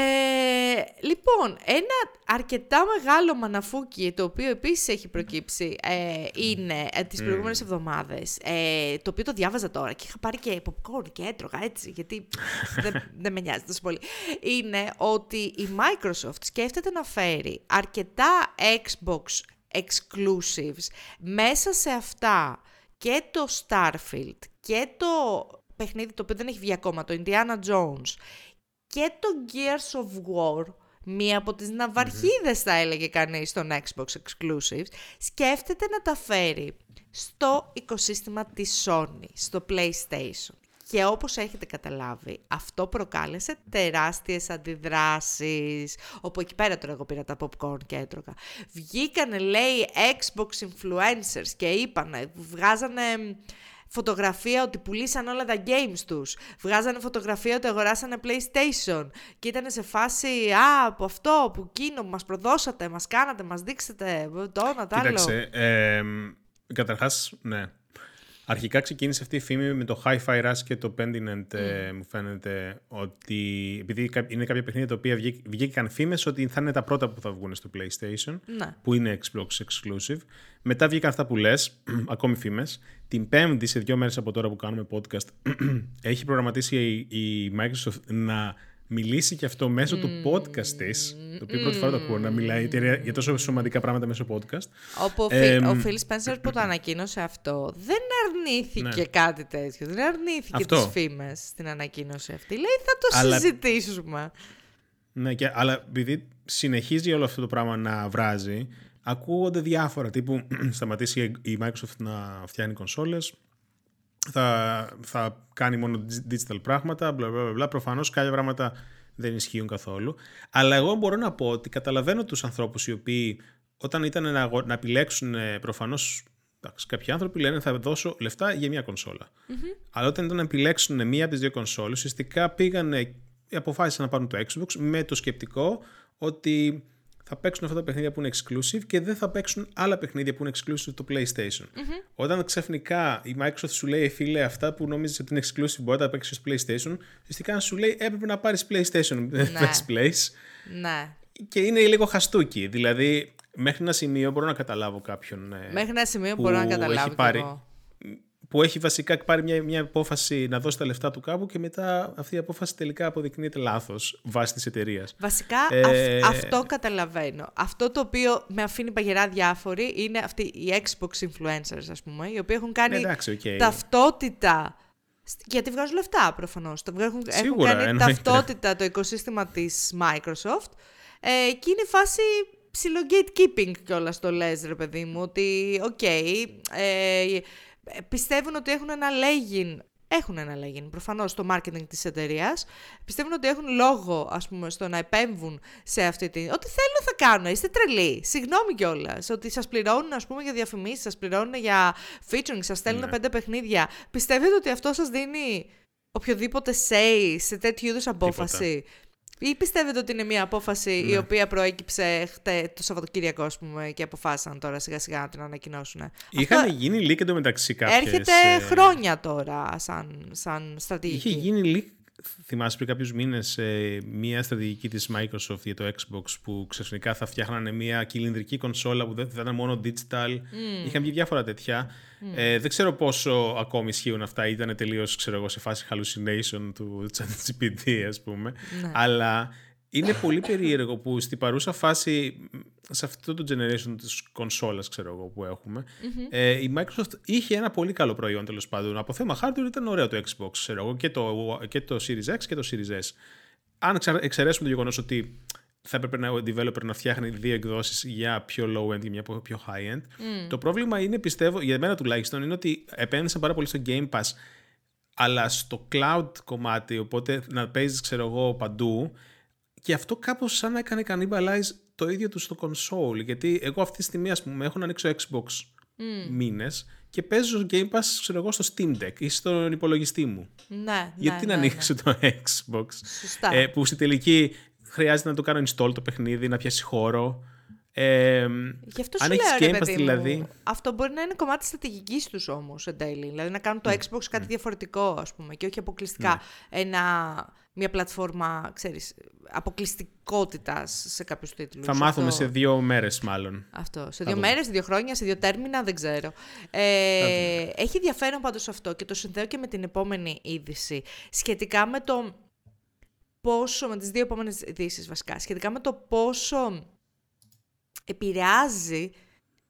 λοιπόν, ένα αρκετά μεγάλο μαναφούκι, το οποίο επίσης έχει προκύψει, ε, είναι ε, τις προηγούμενες εβδομάδες, ε, το οποίο το διάβαζα τώρα και είχα πάρει και popcorn και έτρωγα έτσι, γιατί δεν, δεν με νοιάζει τόσο πολύ, είναι ότι η Microsoft σκέφτεται να φέρει αρκετά Xbox exclusives μέσα σε αυτά και το Starfield και το παιχνίδι το οποίο δεν έχει βγει ακόμα, το Indiana Jones και το Gears of War, μία από τις ναυαρχίδες θα έλεγε κανείς στον Xbox Exclusives, σκέφτεται να τα φέρει στο οικοσύστημα της Sony, στο PlayStation. Και όπως έχετε καταλάβει, αυτό προκάλεσε τεράστιες αντιδράσεις. Όπου εκεί πέρα τώρα εγώ πήρα τα popcorn και έτρωγα. Βγήκανε, λέει, Xbox influencers και είπανε, βγάζανε φωτογραφία ότι πουλήσαν όλα τα games τους. Βγάζανε φωτογραφία ότι αγοράσανε PlayStation. Και ήταν σε φάση, α, από αυτό, που εκείνο, μας προδώσατε, μας κάνατε, μας δείξετε, το ένα, το άλλο. Κοίταξε, ε, καταρχάς, ναι. Αρχικά ξεκίνησε αυτή η φήμη με το Hi-Fi Rush και το Pendinent, ε, μου φαίνεται ότι επειδή είναι κάποια παιχνίδια τα οποία βγήκαν φήμες ότι θα είναι τα πρώτα που θα βγουν στο PlayStation, ναι. που είναι Xbox exclusive. Μετά βγήκαν αυτά που λες, ακόμη φήμες. Την Πέμπτη, σε δύο μέρες από τώρα που κάνουμε podcast, έχει προγραμματίσει η Microsoft να μιλήσει και αυτό μέσω του podcast της. Το οποίο πρώτη φορά το ακούω να μιλάει για τόσο σημαντικά πράγματα μέσω podcast. Όπου ο Phil Spencer που το ανακοίνωσε αυτό δεν αρνήθηκε ναι. κάτι τέτοιο. Δεν αρνήθηκε τι φήμες στην ανακοίνωση αυτή. Λέει θα το αλλά... συζητήσουμε. Ναι, και, αλλά επειδή συνεχίζει όλο αυτό το πράγμα να βράζει, ακούγονται διάφορα. Τύπου σταματήσει η Microsoft να φτιάχνει κονσόλες, θα, θα κάνει μόνο digital πράγματα, μπλα μπλα μπλα. Προφανώς κάποια πράγματα δεν ισχύουν καθόλου. Αλλά εγώ μπορώ να πω ότι καταλαβαίνω τους ανθρώπους οι οποίοι όταν ήταν να, να επιλέξουν προφανώς κάποιοι άνθρωποι λένε θα δώσω λεφτά για μια κονσόλα. Mm-hmm. Αλλά όταν ήταν να επιλέξουν μία από τις δύο κονσόλες, ουσιαστικά πήγανε, αποφάσισαν να πάρουν το Xbox με το σκεπτικό ότι θα παίξουν αυτά τα παιχνίδια που είναι exclusive και δεν θα παίξουν άλλα παιχνίδια που είναι exclusive το PlayStation. mm Όταν ξαφνικά η Microsoft σου λέει, φίλε, αυτά που νόμιζε ότι είναι exclusive μπορεί να τα παίξεις στο PlayStation, ουσιαστικά σου λέει έπρεπε να πάρεις PlayStation ναι. best place. Ναι. Και είναι λίγο χαστούκι. Δηλαδή, μέχρι ένα σημείο μπορώ να καταλάβω κάποιον. Ε, μέχρι ένα σημείο μπορώ να καταλάβω. Έχει πάρει, που έχει βασικά πάρει μια, μια απόφαση να δώσει τα λεφτά του κάπου και μετά αυτή η απόφαση τελικά αποδεικνύεται λάθος βάσει της εταιρείας. Βασικά ε... αυτό καταλαβαίνω. Αυτό το οποίο με αφήνει παγερά διάφοροι είναι αυτοί οι Xbox influencers, ας πούμε, οι οποίοι έχουν κάνει Εντάξει, okay. ταυτότητα. Γιατί βγάζουν λεφτά προφανώς. Έχουν, έχουν κάνει ταυτότητα το οικοσύστημα της Microsoft ε, και είναι φάση ψιλο gatekeeping κιόλας το λες ρε παιδί μου, ότι οκ, okay, ε, πιστεύουν ότι έχουν ένα λέγειν έχουν ένα λέγειν προφανώς στο marketing της εταιρείας. Πιστεύουν ότι έχουν λόγο ας πούμε στο να επέμβουν σε αυτή την... Ό,τι θέλουν θα κάνουν, είστε τρελοί. Συγγνώμη κιόλας. Ότι σας πληρώνουν ας πούμε για διαφημίσεις, σας πληρώνουν για featuring, σας στέλνουν Ναι. πέντε παιχνίδια. Πιστεύετε ότι αυτό σας δίνει οποιοδήποτε say σε τέτοιου είδους απόφαση; Ή πιστεύετε ότι είναι μια απόφαση η Ναι. οποία προέκυψε χτε, το Σαββατοκύριακο ας πούμε, και αποφάσισαν τώρα σιγά σιγά να την ανακοινώσουν. Είχαν γίνει leak εντωμεταξύ κάποιες... Έρχεται ε, χρόνια τώρα σαν, σαν στρατηγική. Είχε γίνει leak, θυμάσαι πριν κάποιους μήνες, ε, μια στρατηγική της Microsoft για το Xbox που ξαφνικά θα φτιάχνανε μια κυλινδρική κονσόλα που δεν θα ήταν μόνο digital. Είχαν βγει διάφορα τέτοια. Ε, δεν ξέρω πόσο ακόμη ισχύουν αυτά. Ήταν τελείως, ξέρω εγώ, σε φάση hallucination του ChatGPT, ας πούμε. Ναι. Αλλά είναι πολύ περίεργο που στην παρούσα φάση, σε αυτό το generation της κονσόλας, ξέρω εγώ, που εχουμε ε, η Microsoft είχε ένα πολύ καλό προϊόν, τέλος πάντων. Από θέμα hardware ήταν ωραίο το Xbox, ξέρω εγώ, και το, και το Series X και το Series S. Αν εξα- εξαιρέσουμε το γεγονός ότι θα έπρεπε να, ο developer να φτιάχνει δύο εκδόσεις για πιο low-end και μια πιο high-end. Το πρόβλημα είναι, πιστεύω, για μένα τουλάχιστον, είναι ότι επένδυσαν πάρα πολύ στο Game Pass, αλλά στο cloud κομμάτι, οπότε να παίζεις, ξέρω εγώ, παντού, και αυτό κάπως σαν να έκανε cannibalize το ίδιο τους στο console. Γιατί εγώ αυτή τη στιγμή, ας πούμε, έχω να ανοίξω Xbox mm. μήνες και παίζω Game Pass, ξέρω εγώ, στο Steam Deck ή στον υπολογιστή μου. Ναι, Γιατί ναι, να ναι, ανοίξω το Xbox. Σωστά. Ε, που στη τελική χρειάζεται να το κάνω install το παιχνίδι, να πιάσει χώρο. Ε, Γι' αυτό αν σου έχεις λέω, ρε Game Pass παιδί μου, δηλαδή. αυτό μπορεί να είναι κομμάτι στρατηγικής τους όμως εν τέλει. Δηλαδή να κάνουν το Ναι. Xbox κάτι διαφορετικό, ας πούμε, και όχι αποκλειστικά ένα, μια πλατφόρμα, ξέρεις, αποκλειστικότητας σε κάποιους τίτλους. Θα μάθουμε σε δύο μέρες μάλλον. Αυτό. Σε δύο δούμε. μέρες, σε δύο χρόνια, σε δύο τέρμινα, δεν ξέρω. Ε, έχει ενδιαφέρον πάντως αυτό και το συνδέω και με την επόμενη είδηση. Σχετικά με το πόσο, με τις δύο επόμενες ειδήσεις βασικά, σχετικά με το πόσο επηρεάζει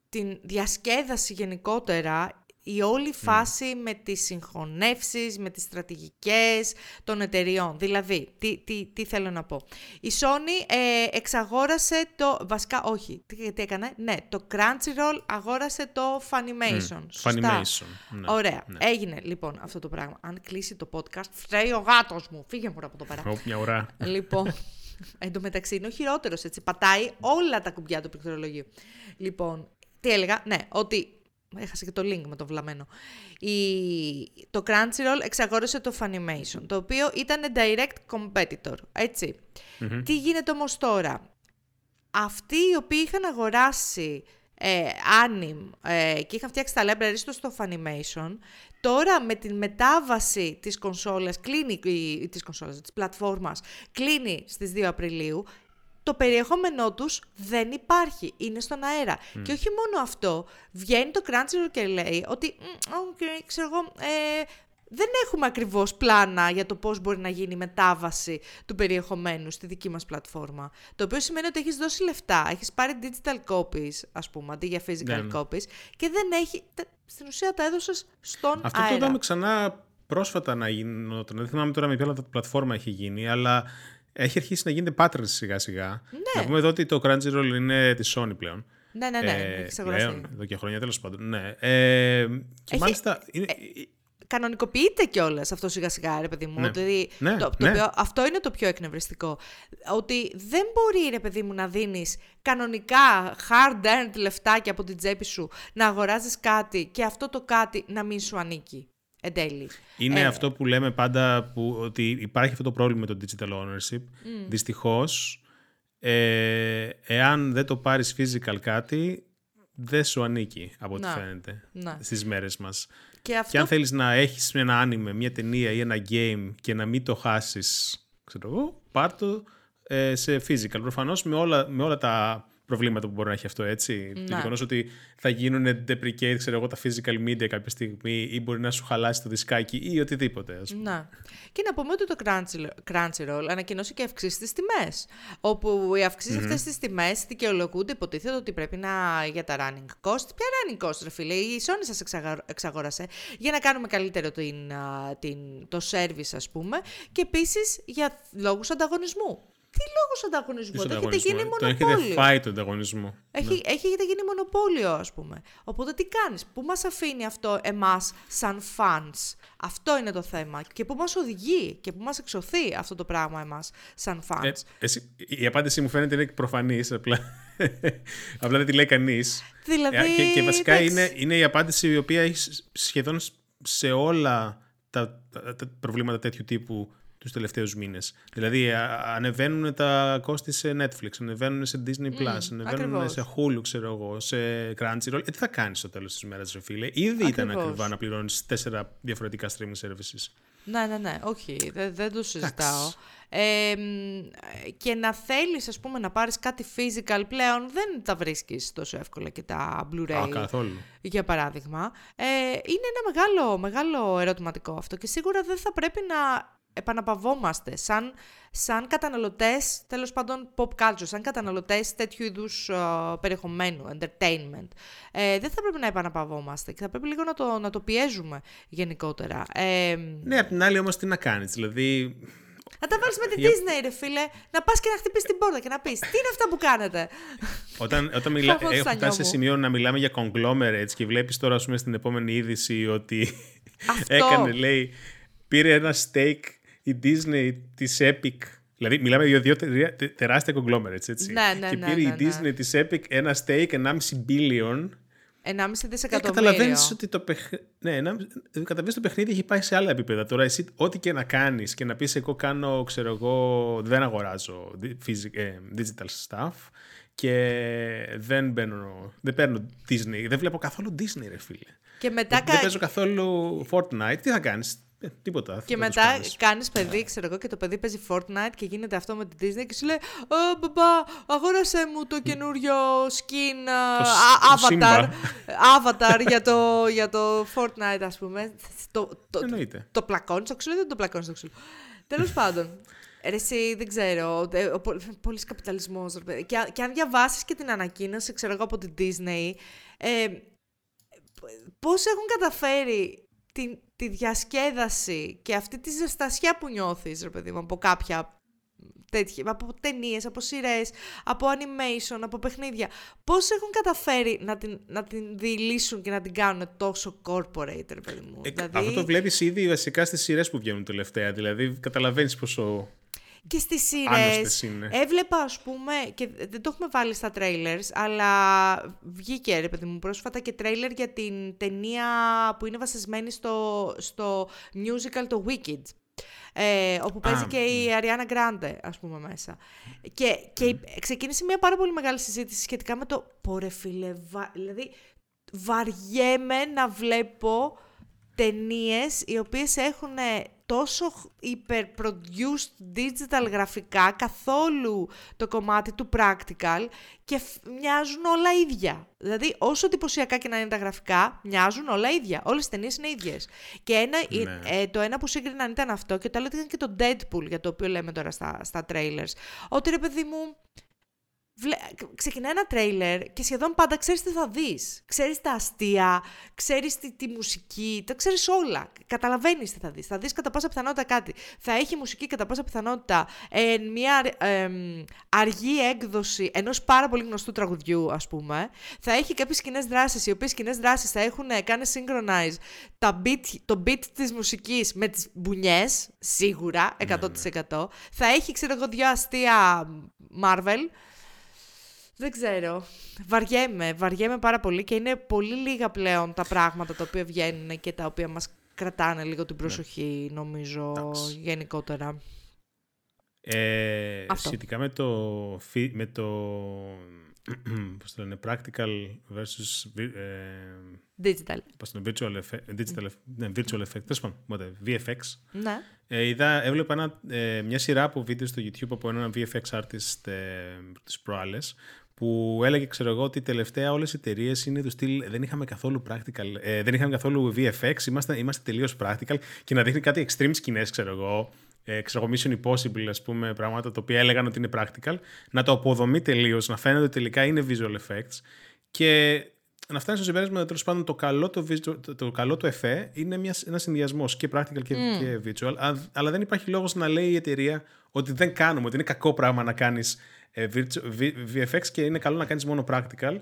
την διασκέδαση γενικότερα η όλη φάση με τις συγχωνεύσεις, με τις στρατηγικές των εταιριών. Δηλαδή, τι, τι, τι θέλω να πω. Η Sony ε, εξαγόρασε το... Βασικά, όχι. Τι, τι έκανε; Ναι, το Crunchyroll αγόρασε το Funimation. Σωστά. Funimation. Ναι. Ωραία. Έγινε λοιπόν αυτό το πράγμα. Αν κλείσει το podcast, φταίει ο γάτος μου. Φύγε μου από το πέρα. Ω, μια ώρα. Λοιπόν, εν τω μεταξύ είναι ο χειρότερος, έτσι. Πατάει όλα τα κουμπιά του πληκτρολογίου. Λοιπόν, τι έλεγα, ναι, ότι. Έχασα και το link με το βλαμμένο. Η... Το Crunchyroll εξαγόρασε το Funimation, το οποίο ήταν direct competitor, ετσι Τι γίνεται όμως τώρα; Αυτοί οι οποίοι είχαν αγοράσει ε, Anim ε, και είχαν φτιάξει τα libraries τους στο Funimation, τώρα με την μετάβαση της κονσόλας, κλείνει, η- της κονσόλας, της πλατφόρμας, κλείνει στις 2 Απριλίου, το περιεχόμενό τους δεν υπάρχει, είναι στον αέρα. Και όχι μόνο αυτό, βγαίνει το Crunchyroll και λέει ότι, «Μμ, οκ, ξέρω εγώ, ε, δεν έχουμε ακριβώς πλάνα για το πώς μπορεί να γίνει η μετάβαση του περιεχομένου στη δική μας πλατφόρμα. Το οποίο σημαίνει ότι έχεις δώσει λεφτά, έχεις πάρει digital copies, ας πούμε, αντί για physical Ναι, ναι. copies, και δεν έχει, τε- στην ουσία τα έδωσες στον Αυτό το αέρα. είδαμε ξανά πρόσφατα να γινόταν. Δεν θυμάμαι τώρα με ποια πλατφόρμα έχει γίνει, αλλά έχει αρχίσει να γίνεται pattern σιγά σιγά. Ναι. Να πούμε εδώ ότι το Crunchyroll είναι τη Sony πλέον. Ναι, ναι, ναι, Ε, έχεις αγοραστεί. πλέον, εδώ και χρόνια τέλος πάντων. Ναι. Ε, και Έχει- μάλιστα. Είναι, κανονικοποιείται κιόλας αυτό σιγά σιγά, ρε παιδί μου. Ναι. Δηλαδή, Ναι, το, το ναι. οποίο- αυτό είναι το πιο εκνευριστικό. Ότι δεν μπορεί, ρε παιδί μου, να δίνεις κανονικά hard-earned λεφτάκια από την τσέπη σου να αγοράζεις κάτι και αυτό το κάτι να μην σου ανήκει. Εν τέλει. Είναι Ε, αυτό που λέμε πάντα που, ότι υπάρχει αυτό το πρόβλημα με το digital ownership. Δυστυχώς, ε, εάν δεν το πάρεις physical κάτι, δεν σου ανήκει από ό,τι Να. φαίνεται Να. στις μέρες μας. Και αυτό Και αν θέλεις να έχεις ένα άνιμε, μια ταινία ή ένα game και να μην το χάσεις, ξέρω εγώ, πάρ' το ε, σε physical. Προφανώς με όλα, με όλα τα προβλήματα που μπορεί να έχει αυτό, έτσι. Το Ναι. γεγονός ότι θα γίνουν deprecate, ξέρω εγώ, τα physical media κάποια στιγμή ή μπορεί να σου χαλάσει το δισκάκι ή οτιδήποτε, ας πούμε. Να. Και να πούμε ότι το Crunchyroll- Crunchyroll ανακοινώσει και αυξήσεις στις τιμές. Όπου οι αυξήσεις αυτές στις τιμές δικαιολογούνται, υποτίθεται ότι πρέπει να για τα running cost. Ποια running cost, ρε φίλε, η Sony σας εξαγα- εξαγόρασε για να κάνουμε καλύτερο την, α, την, το service, ας πούμε, και επίσης για λόγους ανταγωνισμού. Τι λόγος ανταγωνισμού, Ποιος το έχετε γίνει ανταγωνισμό; Τον μονοπόλιο. έχετε φάει τον ανταγωνισμό. Έχει, Ναι. Έχετε γίνει μονοπόλιο, ας πούμε. Οπότε τι κάνεις, πού μας αφήνει αυτό εμάς σαν fans; Αυτό είναι το θέμα. Και πού μας οδηγεί και πού μας εξωθεί αυτό το πράγμα εμάς σαν fans; Ε, εσύ, η απάντησή μου φαίνεται είναι προφανής. Απλά, απλά δεν τη λέει κανείς. δηλαδή, και, και βασικά εντάξει. είναι, είναι η απάντηση η οποία έχει σ- σχεδόν σ- σε όλα τα, τα- τα προβλήματα τέτοιου τύπου τους τελευταίους μήνες. Δηλαδή α- ανεβαίνουν τα κόστη σε Netflix, ανεβαίνουν σε Disney+, Plus, ανεβαίνουν ακριβώς. σε Hulu, ξέρω εγώ, σε Crunchyroll. Ε, τι θα κάνεις στο τέλος της μέρας, ρε φίλε; Ήδη ήταν Ακριβώς. ακριβά να πληρώνεις τέσσερα διαφορετικά streaming services. Ναι, ναι, ναι, όχι, δεν, δεν το συζητάω. Ε, μ, και να θέλεις, ας πούμε, να πάρεις κάτι physical πλέον, δεν τα βρίσκεις τόσο εύκολα και τα Blu-ray. Α, καθόλου. για παράδειγμα. Ε, είναι ένα μεγάλο, μεγάλο ερωτηματικό αυτό και σίγουρα δεν θα πρέπει να επαναπαυόμαστε σαν, σαν καταναλωτές, τέλος πάντων pop culture, σαν καταναλωτές τέτοιου είδους ε, περιεχομένου, entertainment. Ε, δεν θα πρέπει να επαναπαυόμαστε και θα πρέπει λίγο να το, να το πιέζουμε γενικότερα. Ε, Ναι, απ' την άλλη όμως τι να κάνεις. Δηλαδή, να τα βάλεις με τη Για- Disney, ρε φίλε, να πας και να χτυπήσεις την πόρτα και να πεις τι είναι αυτά που κάνετε; Όταν, όταν μιλά, Έχω έχω στα φτάσει σε νιώμου. σημείο να μιλάμε για conglomerates και βλέπεις τώρα, ας πούμε, στην επόμενη είδηση ότι Αυτό. έκανε, λέει, πήρε ένα stake η Disney της Epic. Δηλαδή, μιλάμε για δύο τε- τε- τεράστια conglomerates, έτσι. Ναι, ναι, και ναι, πήρε ναι, η ναι. Disney της Epic ένα stake 1,5 billion. 1,5 Ε, δισεκατομμύριο. καταλαβαίνεις ότι το, παιχ... ναι, ένα- καταλαβαίνεις το παιχνίδι έχει πάει σε άλλα επίπεδα. Τώρα εσύ ό,τι και να κάνεις και να πεις εγώ κάνω, ξέρω εγώ, δεν αγοράζω δι- physi- ε, digital stuff και δεν, μπαίνω, δεν παίρνω Disney, δεν βλέπω καθόλου Disney ρε φίλε. Και μετά Δεν κα- παίζω καθόλου Fortnite, τι θα κάνεις, ε, τίποτα. Και δεν θα τους μετά κάνεις. κάνεις παιδί, ξέρω εγώ, και το παιδί παίζει Fortnite και γίνεται αυτό με τη Disney και σου λέει Ω, μπαμπά, αγόρασε μου το καινούριο skin α, Το α, σ- το avatar, Simba. avatar για, το, για το Fortnite, ας πούμε. Το, το, Εννοείται. το πλακώνεις στο ξύλο ή δεν το πλακώνεις στο ξύλο. Τέλος πάντων. Ρε, εσύ δεν ξέρω. ε, Ο, πο- πολύς καπιταλισμός. ρε παιδί. Και, α- και αν διαβάσεις και την ανακοίνωση, ξέρω εγώ, από την Disney, ε, πώς έχουν καταφέρει τη, τη διασκέδαση και αυτή τη ζεστασιά που νιώθεις, ρε παιδί μου, από κάποια τέτοια, από ταινίες, από σειρές, από animation, από παιχνίδια. Πώς έχουν καταφέρει να την, να την διηλύσουν και να την κάνουν τόσο corporate, ρε παιδί μου; Ε, δηλαδή, Αυτό το βλέπεις ήδη βασικά στις σειρές που βγαίνουν τελευταία. Δηλαδή καταλαβαίνεις πόσο και στις άνοστες σειρές είναι. έβλεπα ας πούμε, και δεν το έχουμε βάλει στα trailers, αλλά βγήκε ρε παιδί μου πρόσφατα και trailer για την ταινία που είναι βασισμένη στο, στο musical το Wicked. Ε, όπου παίζει Α, και η Ariana Grande, ας πούμε, μέσα. Και, και ξεκίνησε μια πάρα πολύ μεγάλη συζήτηση σχετικά με το «Πόρε φίλε, βα... δηλαδή βαριέμαι να βλέπω ταινίες οι οποίες έχουν τόσο hyper-produced digital γραφικά, καθόλου το κομμάτι του practical και φ- μοιάζουν όλα ίδια. Δηλαδή, όσο εντυπωσιακά και να είναι τα γραφικά, μοιάζουν όλα ίδια. Όλες οι ταινίες είναι ίδιες. Και ένα, Ναι. ε, το ένα που σύγκριναν ήταν αυτό και το άλλο ήταν και το Deadpool, για το οποίο λέμε τώρα στα, στα trailers. Ότι ρε παιδί μου, Βλέ... Ξεκινάει ένα τρέιλερ και σχεδόν πάντα ξέρεις τι θα δεις. Ξέρεις τα αστεία, ξέρεις τη, τη μουσική, τα ξέρεις όλα. Καταλαβαίνεις τι θα δεις. Θα δεις κατά πάσα πιθανότητα κάτι. Θα έχει μουσική κατά πάσα πιθανότητα ε, μια ε, αργή έκδοση ενός πάρα πολύ γνωστού τραγουδιού, ας πούμε. Θα έχει κάποιες κοινές δράσεις, οι οποίες κοινές δράσεις θα έχουν ε, κάνει synchronize τα beat, το beat της μουσικής με τις μπουνιές, σίγουρα, 100%. Θα έχει, ξέρω εγώ, δύο αστεία Marvel. Δεν ξέρω. Βαριέμαι, βαριέμαι πάρα πολύ και είναι πολύ λίγα πλέον τα πράγματα τα οποία βγαίνουν και τα οποία μας κρατάνε λίγο την προσοχή, νομίζω, Εντάξει. γενικότερα. Ε, Αυτό. σχετικά με το, φι- με το πώς το λένε, practical versus ε, Digital. πώς το λένε, virtual effect, digital, effect- ναι, virtual effect, τέλος πάντων, whatever, VFX. Ναι. Ε, είδα, έβλεπα ένα, ε, μια σειρά από βίντεο στο YouTube από έναν VFX artist ε, τις προάλλες που έλεγε, ξέρω εγώ, ότι τελευταία όλες οι εταιρείες είναι του στυλ δεν είχαμε καθόλου practical, ε, δεν είχαμε καθόλου VFX, είμαστε, είμαστε τελείως practical και να δείχνει κάτι extreme σκηνές, ξέρω εγώ, ε, ξέρω εγώ, Mission Impossible, ας πούμε, πράγματα τα οποία έλεγαν ότι είναι practical, να το αποδομεί τελείως, να φαίνεται ότι τελικά είναι visual effects και να φτάνει στο συμπέρασμα τέλος πάντων το καλό το, visual, το, το καλό το εφέ είναι μιας, ένας συνδυασμός και practical και, Mm. και visual. α- Αλλά δεν υπάρχει λόγος να λέει η εταιρεία ότι δεν κάνουμε, ότι είναι κακό πράγμα να κάνεις VFX και είναι καλό να κάνεις μόνο practical.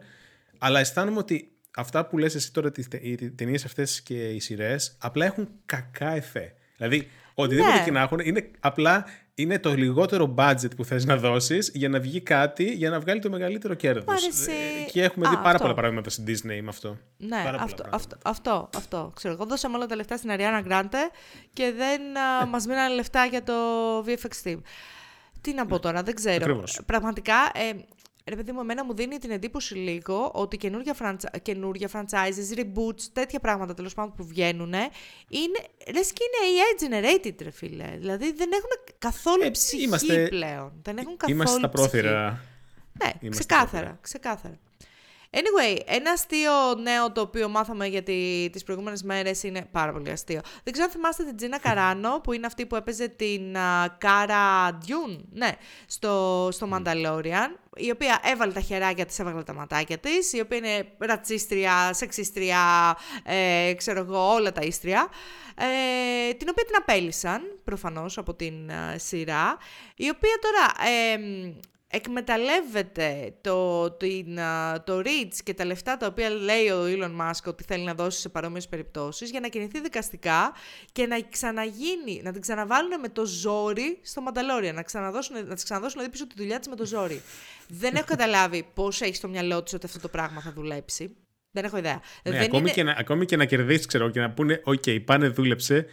Αλλά αισθάνομαι ότι αυτά που λες εσύ τώρα, τις τε- οι ταινίες αυτές και οι σειρές, απλά έχουν κακά εφέ. Δηλαδή, οτιδήποτε Ναι. και να έχουν, είναι απλά είναι το λιγότερο budget που θες να δώσεις για να βγει κάτι, για να βγάλει το μεγαλύτερο κέρδος. Μ' άρεσε- Ε, Και έχουμε δει Α, πάρα αυτό. πολλά πράγματα στην Disney με αυτό. Ναι, Πάρα πολλά αυτό, πράγματα. αυτό, αυτό, αυτό. Ξέρω, εγώ δώσαμε όλα τα λεφτά στην Αριάννα Γκράντε και δεν α, μας μείνανε λεφτά για το VFX team. Τι να πω τώρα, δεν ξέρω. Ακριβώς. Πραγματικά, ε, ρε παιδί μου, εμένα μου δίνει την εντύπωση λίγο ότι καινούργια, franchi- καινούργια franchises, reboots, τέτοια πράγματα τέλος πάντων που βγαίνουν, είναι, λες και είναι AI generated, ρε φίλε. Δηλαδή δεν έχουν καθόλου Ε, ψυχή είμαστε- πλέον. Δεν έχουν καθόλου Είμαστε στα ψυχή. πρόθυρα. Ναι, Είμαστε ξεκάθαρα, πρόθυρα. ξεκάθαρα. Anyway, ένα αστείο νέο το οποίο μάθαμε για τη, τις προηγούμενες μέρες είναι πάρα πολύ αστείο. Δεν ξέρω αν θυμάστε την Τζίνα Καράνο, που είναι αυτή που έπαιζε την α, Κάρα Ντιούν, ναι, στο, στο Mandalorian, η οποία έβαλε τα χεράκια της, έβαλε τα ματάκια της, η οποία είναι ρατσίστρια, σεξίστρια, ε, ξέρω εγώ, όλα τα ίστρια, ε, την οποία την απέλησαν, προφανώς, από την α, σειρά, η οποία τώρα... ε, εκμεταλλεύεται το, την, α, το reach και τα λεφτά τα οποία λέει ο Elon Musk ότι θέλει να δώσει σε παρόμοιες περιπτώσεις για να κινηθεί δικαστικά και να ξαναγίνει, να την ξαναβάλουν με το ζόρι στο Μανταλόρια, να, ξαναδώσουν, να της ξαναδώσουν δηλαδή πίσω τη δουλειά της με το ζόρι. Δεν έχω καταλάβει πώς έχει στο μυαλό της ότι αυτό το πράγμα θα δουλέψει. Δεν έχω ιδέα. Ναι, Δεν ακόμη, είναι... και να, ακόμη και να κερδίσει, ξέρω, και να πούνε, OK, πάνε, δούλεψε.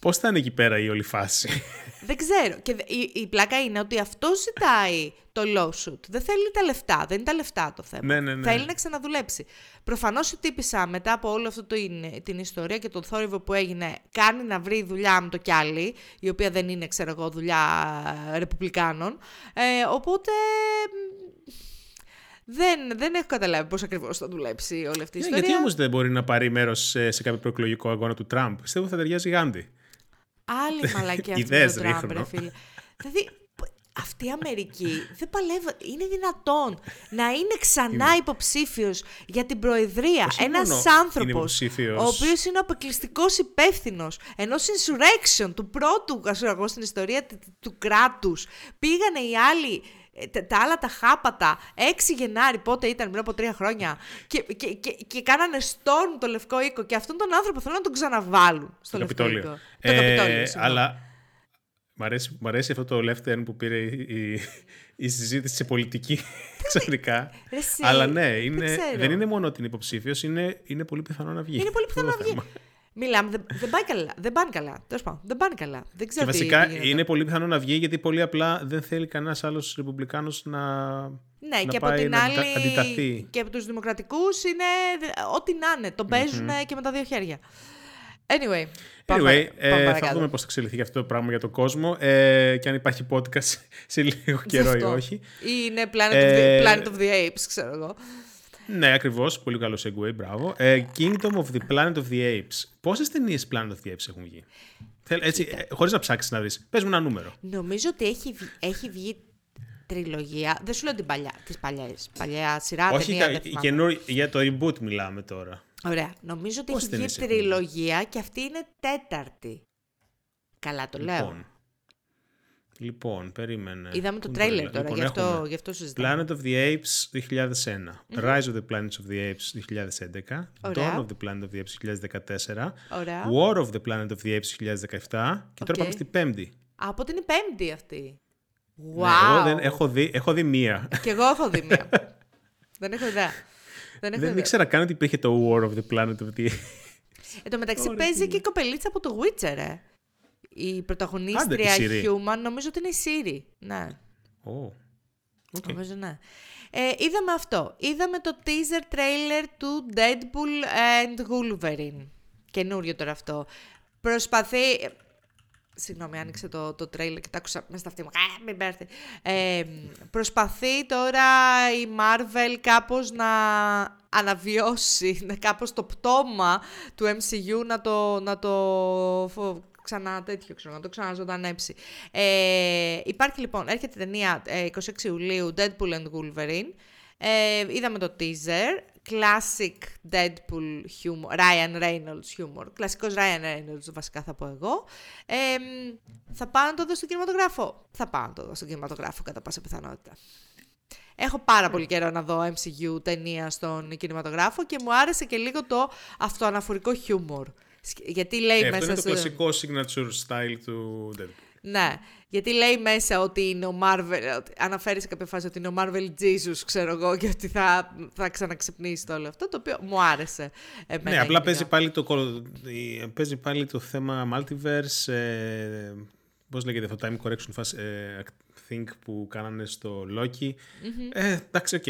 Πώς θα είναι εκεί πέρα η όλη φάση; Δεν ξέρω. Και δε- η, η πλάκα είναι ότι αυτό ζητάει το lawsuit. Δεν θέλει τα λεφτά. Δεν είναι τα λεφτά το θέμα. Ναι, ναι, ναι. Θέλει να ξαναδουλέψει. Προφανώς η τύπησα μετά από όλη αυτή την, την ιστορία και τον θόρυβο που έγινε, κάνει να βρει δουλειά με το κι άλλη, η οποία δεν είναι, ξέρω εγώ, δουλειά ε, ρεπουμπλικάνων. Ε, οπότε. μ, Δεν, δεν έχω καταλάβει πώς ακριβώς θα δουλέψει όλη αυτή η Ναι, ιστορία. γιατί όμως δεν μπορεί να πάρει μέρος σε, σε κάποιο προεκλογικό αγώνα του Τραμπ; Πιστεύω θα ταιριάζει Γάντι. Άλλη μαλακία αυτή με Ιδέες τον Τραμπ, ρίχνω. ρε φίλε. δηλαδή, π- αυτή η Αμερική δεν παλεύει. Είναι δυνατόν να είναι ξανά υποψήφιος για την Προεδρία Όχι ένας μόνο είναι άνθρωπος, υποψήφιος. ο οποίος είναι ο αποκλειστικός υπεύθυνος ενός insurrection, του πρώτου ξέρω εγώ, στην ιστορία του, του κράτους. Πήγανε οι άλλοι. Ε, Τα, τα άλλα τα χάπατα 6 Γενάρη, πότε ήταν πριν από τρία χρόνια, και, και, και, και κάνανε στον το Λευκό Οίκο. Και αυτόν τον άνθρωπο θέλουν να τον ξαναβάλουν στο Το Λευκό Καπιτόλιο. Οίκο. Το Καπιτόλιο, συγγνώμη. αλλά μ' αρέσει, μ' αρέσει αυτό το left turn που πήρε η, η, η συζήτηση σε πολιτική ξαφνικά. Ρε εσύ, αλλά ναι, δεν είναι, ξέρω. δεν είναι μόνο ότι είναι υποψήφιος, είναι, είναι πολύ πιθανό να βγει. Είναι πολύ Αυτό πιθανό το να βγει. Θέμα. Μιλάμε, δεν, δεν πάει καλά. Δεν πάνε καλά. Τέλος πάντων, δεν πάνε καλά. Δεν Και ξέρω τι- βασικά τι γίνεται. είναι πολύ πιθανό να βγει γιατί πολύ απλά δεν θέλει κανένας άλλος Ρεπουμπλικάνος να. Ναι, να και από πάει την να άλλη. αντιτα- αντιταθεί. Και από τους δημοκρατικούς είναι δε- ό,τι να είναι. Τον παίζουν και με τα δύο χέρια. Anyway. Πάμε, Anyway, πάμε ε, θα παρακάτω. δούμε πώς θα εξελιχθεί αυτό το πράγμα για τον κόσμο ε, και αν υπάρχει podcast σε λίγο καιρό ή Αυτό. όχι. Ή είναι Planet, of Ε, the, Planet of the Apes, ξέρω εγώ. Ναι, ακριβώς. Πολύ καλό segue, μπράβο. Ε, Kingdom of the Planet of the Apes. Πόσες ταινίες Planet of the Apes έχουν βγει; Θέλ, έτσι, ε, χωρίς να ψάξεις να δεις. Πες μου ένα νούμερο. Νομίζω ότι έχει, βγει- έχει βγει τριλογία. Δεν σου λέω την παλιά, της παλιάς, παλιά σειρά, όχι, ταινία, τα, δεν η θυμάμαι. καινούργια- για το reboot μιλάμε τώρα. Ωραία. Νομίζω ότι Πόσες έχει βγει ταινίες έχουν βγει; τριλογία και αυτή είναι τέταρτη. Καλά το λέω. Λοιπόν, λοιπόν περίμενε. Είδαμε το Πού τρέιλερ είναι τώρα, Λοιπόν, γι, αυτό, έχουμε γι' αυτό συζητάμε. Planet of the Apes 2001. Rise of the Planet of the Apes 2011. Ωραία. Dawn of the Planet of the Apes 2014. Ωραία. War of the Planet of the Apes 2017. Και τώρα Οκ. πάμε στην πέμπτη. Από την πέμπτη αυτή. Wow. Ναι, εγώ δεν, έχω, δει, έχω δει μία. Και εγώ έχω δει μία. δεν έχω ιδέα. Δεν έχω δεν ιδέα. ήξερα καν ότι υπήρχε το War of the Planet of the Apes. Εν τω μεταξύ Ωραία, παίζει τι και η κοπελίτσα από το Witcher, ε. Η Άντε, πρωταγωνίστρια τη Ciri. Human νομίζω ότι είναι η Ciri. Ναι, Ω, οκ. νομίζω ναι. Ε, είδαμε αυτό. Είδαμε το teaser trailer του Deadpool and Wolverine. Καινούριο τώρα αυτό. Προσπαθεί... Συγγνώμη, άνοιξε το, το τρέιλερ και το άκουσα μέσα στα αυτή μου. Α, μην πέρθει. Ε, προσπαθεί τώρα η Marvel κάπως να αναβιώσει, να κάπως το πτώμα του MCU να το, να το φο- ξανά τέτοιο, ξέρω, να το ξαναζωντανέψει. Ε, υπάρχει λοιπόν, έρχεται η ταινία ε, 26 Ιουλίου, Deadpool and Wolverine. Ε, είδαμε το teaser. classic Deadpool humor, Ryan Reynolds humor, κλασικός Ryan Reynolds βασικά θα πω εγώ. Ε, θα πάω να το δω στον κινηματογράφο; Θα πάω να το δω στον κινηματογράφο κατά πάσα πιθανότητα. Έχω πάρα πολύ καιρό να δω MCU ταινία στον κινηματογράφο και μου άρεσε και λίγο το αυτοαναφορικό χιούμορ. Γιατί λέει Ε, μέσα αυτό είναι το στο- κλασικό signature style του Deadpool. Ναι, γιατί λέει μέσα ότι είναι ο Marvel, ότι αναφέρει σε κάποια φάση ότι είναι ο Marvel Jesus, ξέρω εγώ, και ότι θα, θα ξαναξυπνήσει το όλο αυτό, το οποίο μου άρεσε. Εμένα Ναι, απλά γενικά. παίζει πάλι, το, κο- η- παίζει πάλι το θέμα multiverse, ε, πώς λέγεται αυτό, time correction fast, ε, thing που κάνανε στο Loki. Ε, εντάξει, οκ.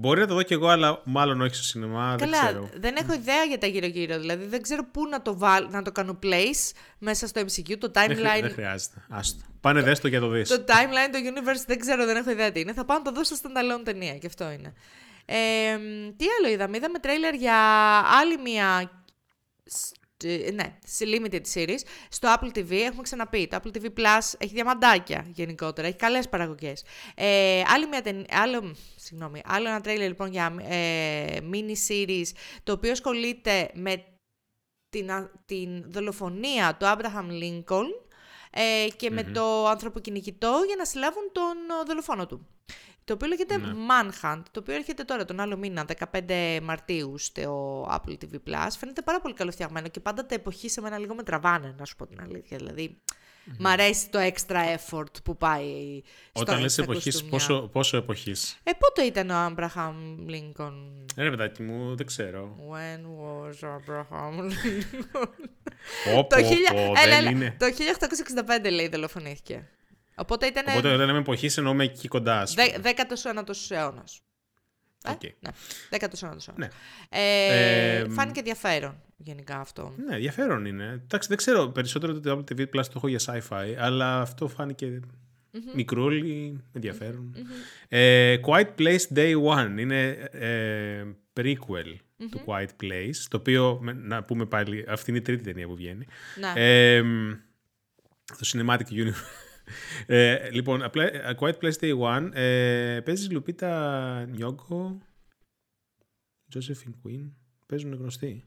Μπορεί να το δω κι εγώ, αλλά μάλλον όχι στο σινεμά, δεν Καλά, ξέρω. δεν έχω ιδέα για τα γύρω-γύρω. Δηλαδή δεν ξέρω πού να το, βάλ, να το κάνω place μέσα στο MCU. Το Δεν, χρει- timeline, δεν χρειάζεται. Άστο. Πάνε δες το για το δεις. το timeline, το universe δεν ξέρω, δεν έχω ιδέα τι είναι. Θα πάω να το δω στο standalone ταινία και αυτό είναι. Ε, τι άλλο είδαμε, είδαμε τρέιλερ για άλλη μια σ- ε, ναι, σε limited series. Στο Apple TV έχουμε ξαναπεί. Το Apple TV Plus έχει διαμαντάκια γενικότερα. Έχει καλές παραγωγές. Ε, άλλη μια ταινία, άλλο, συγγνώμη, άλλο ένα τρέιλερ λοιπόν για ε, mini series το οποίο ασχολείται με την, α- την δολοφονία του Abraham Lincoln ε, και με το ανθρωποκυνηγητό για να συλλάβουν τον ε, δολοφόνο του. Το οποίο λέγεται Manhunt, το οποίο έρχεται τώρα τον άλλο μήνα, 15 Μαρτίου, στο Apple TV+. Plus. Φαίνεται πάρα πολύ καλοφτιαγμένο και πάντα τα εποχή σε μένα λίγο με τραβάνε, να σου πω την αλήθεια. Δηλαδή, μ' αρέσει το extra effort που πάει στο, Όταν λες στα εποχής, κοστούμια. πόσο, πόσο εποχής; Ε, πότε ήταν ο Abraham Lincoln? Ε, ρε παιδάκι μου, δεν ξέρω. When was Abraham Lincoln? Πω, το, πω, χίλια- πω, έλα, δεν έλα, είναι. το 1865 λέει δολοφονήθηκε. Οπότε ήταν Οπότε όταν λέμε εποχής εννοούμε εκεί κοντά, ας πούμε. 19ο αιώνας. Οκ. Ναι, 19ο αιώνας. Ναι. Ε, Ε, φάνηκε ενδιαφέρον γενικά αυτό. Ναι, ενδιαφέρον είναι. Εντάξει, δεν ξέρω περισσότερο το Apple TV Plus το έχω για sci-fi, αλλά αυτό φάνηκε μικρούλι, ενδιαφέρον. Ε, Quiet Place Day One είναι ε, prequel του Quiet Place, το οποίο, με- να πούμε πάλι, αυτή είναι η τρίτη ταινία που βγαίνει. Ναι. Ε, το Cinematic Universe. Ε, λοιπόν, απλά, ε, Quiet Place Day One ε, παίζει Lupita Nyong'o, Joseph Quinn, παίζουν γνωστοί.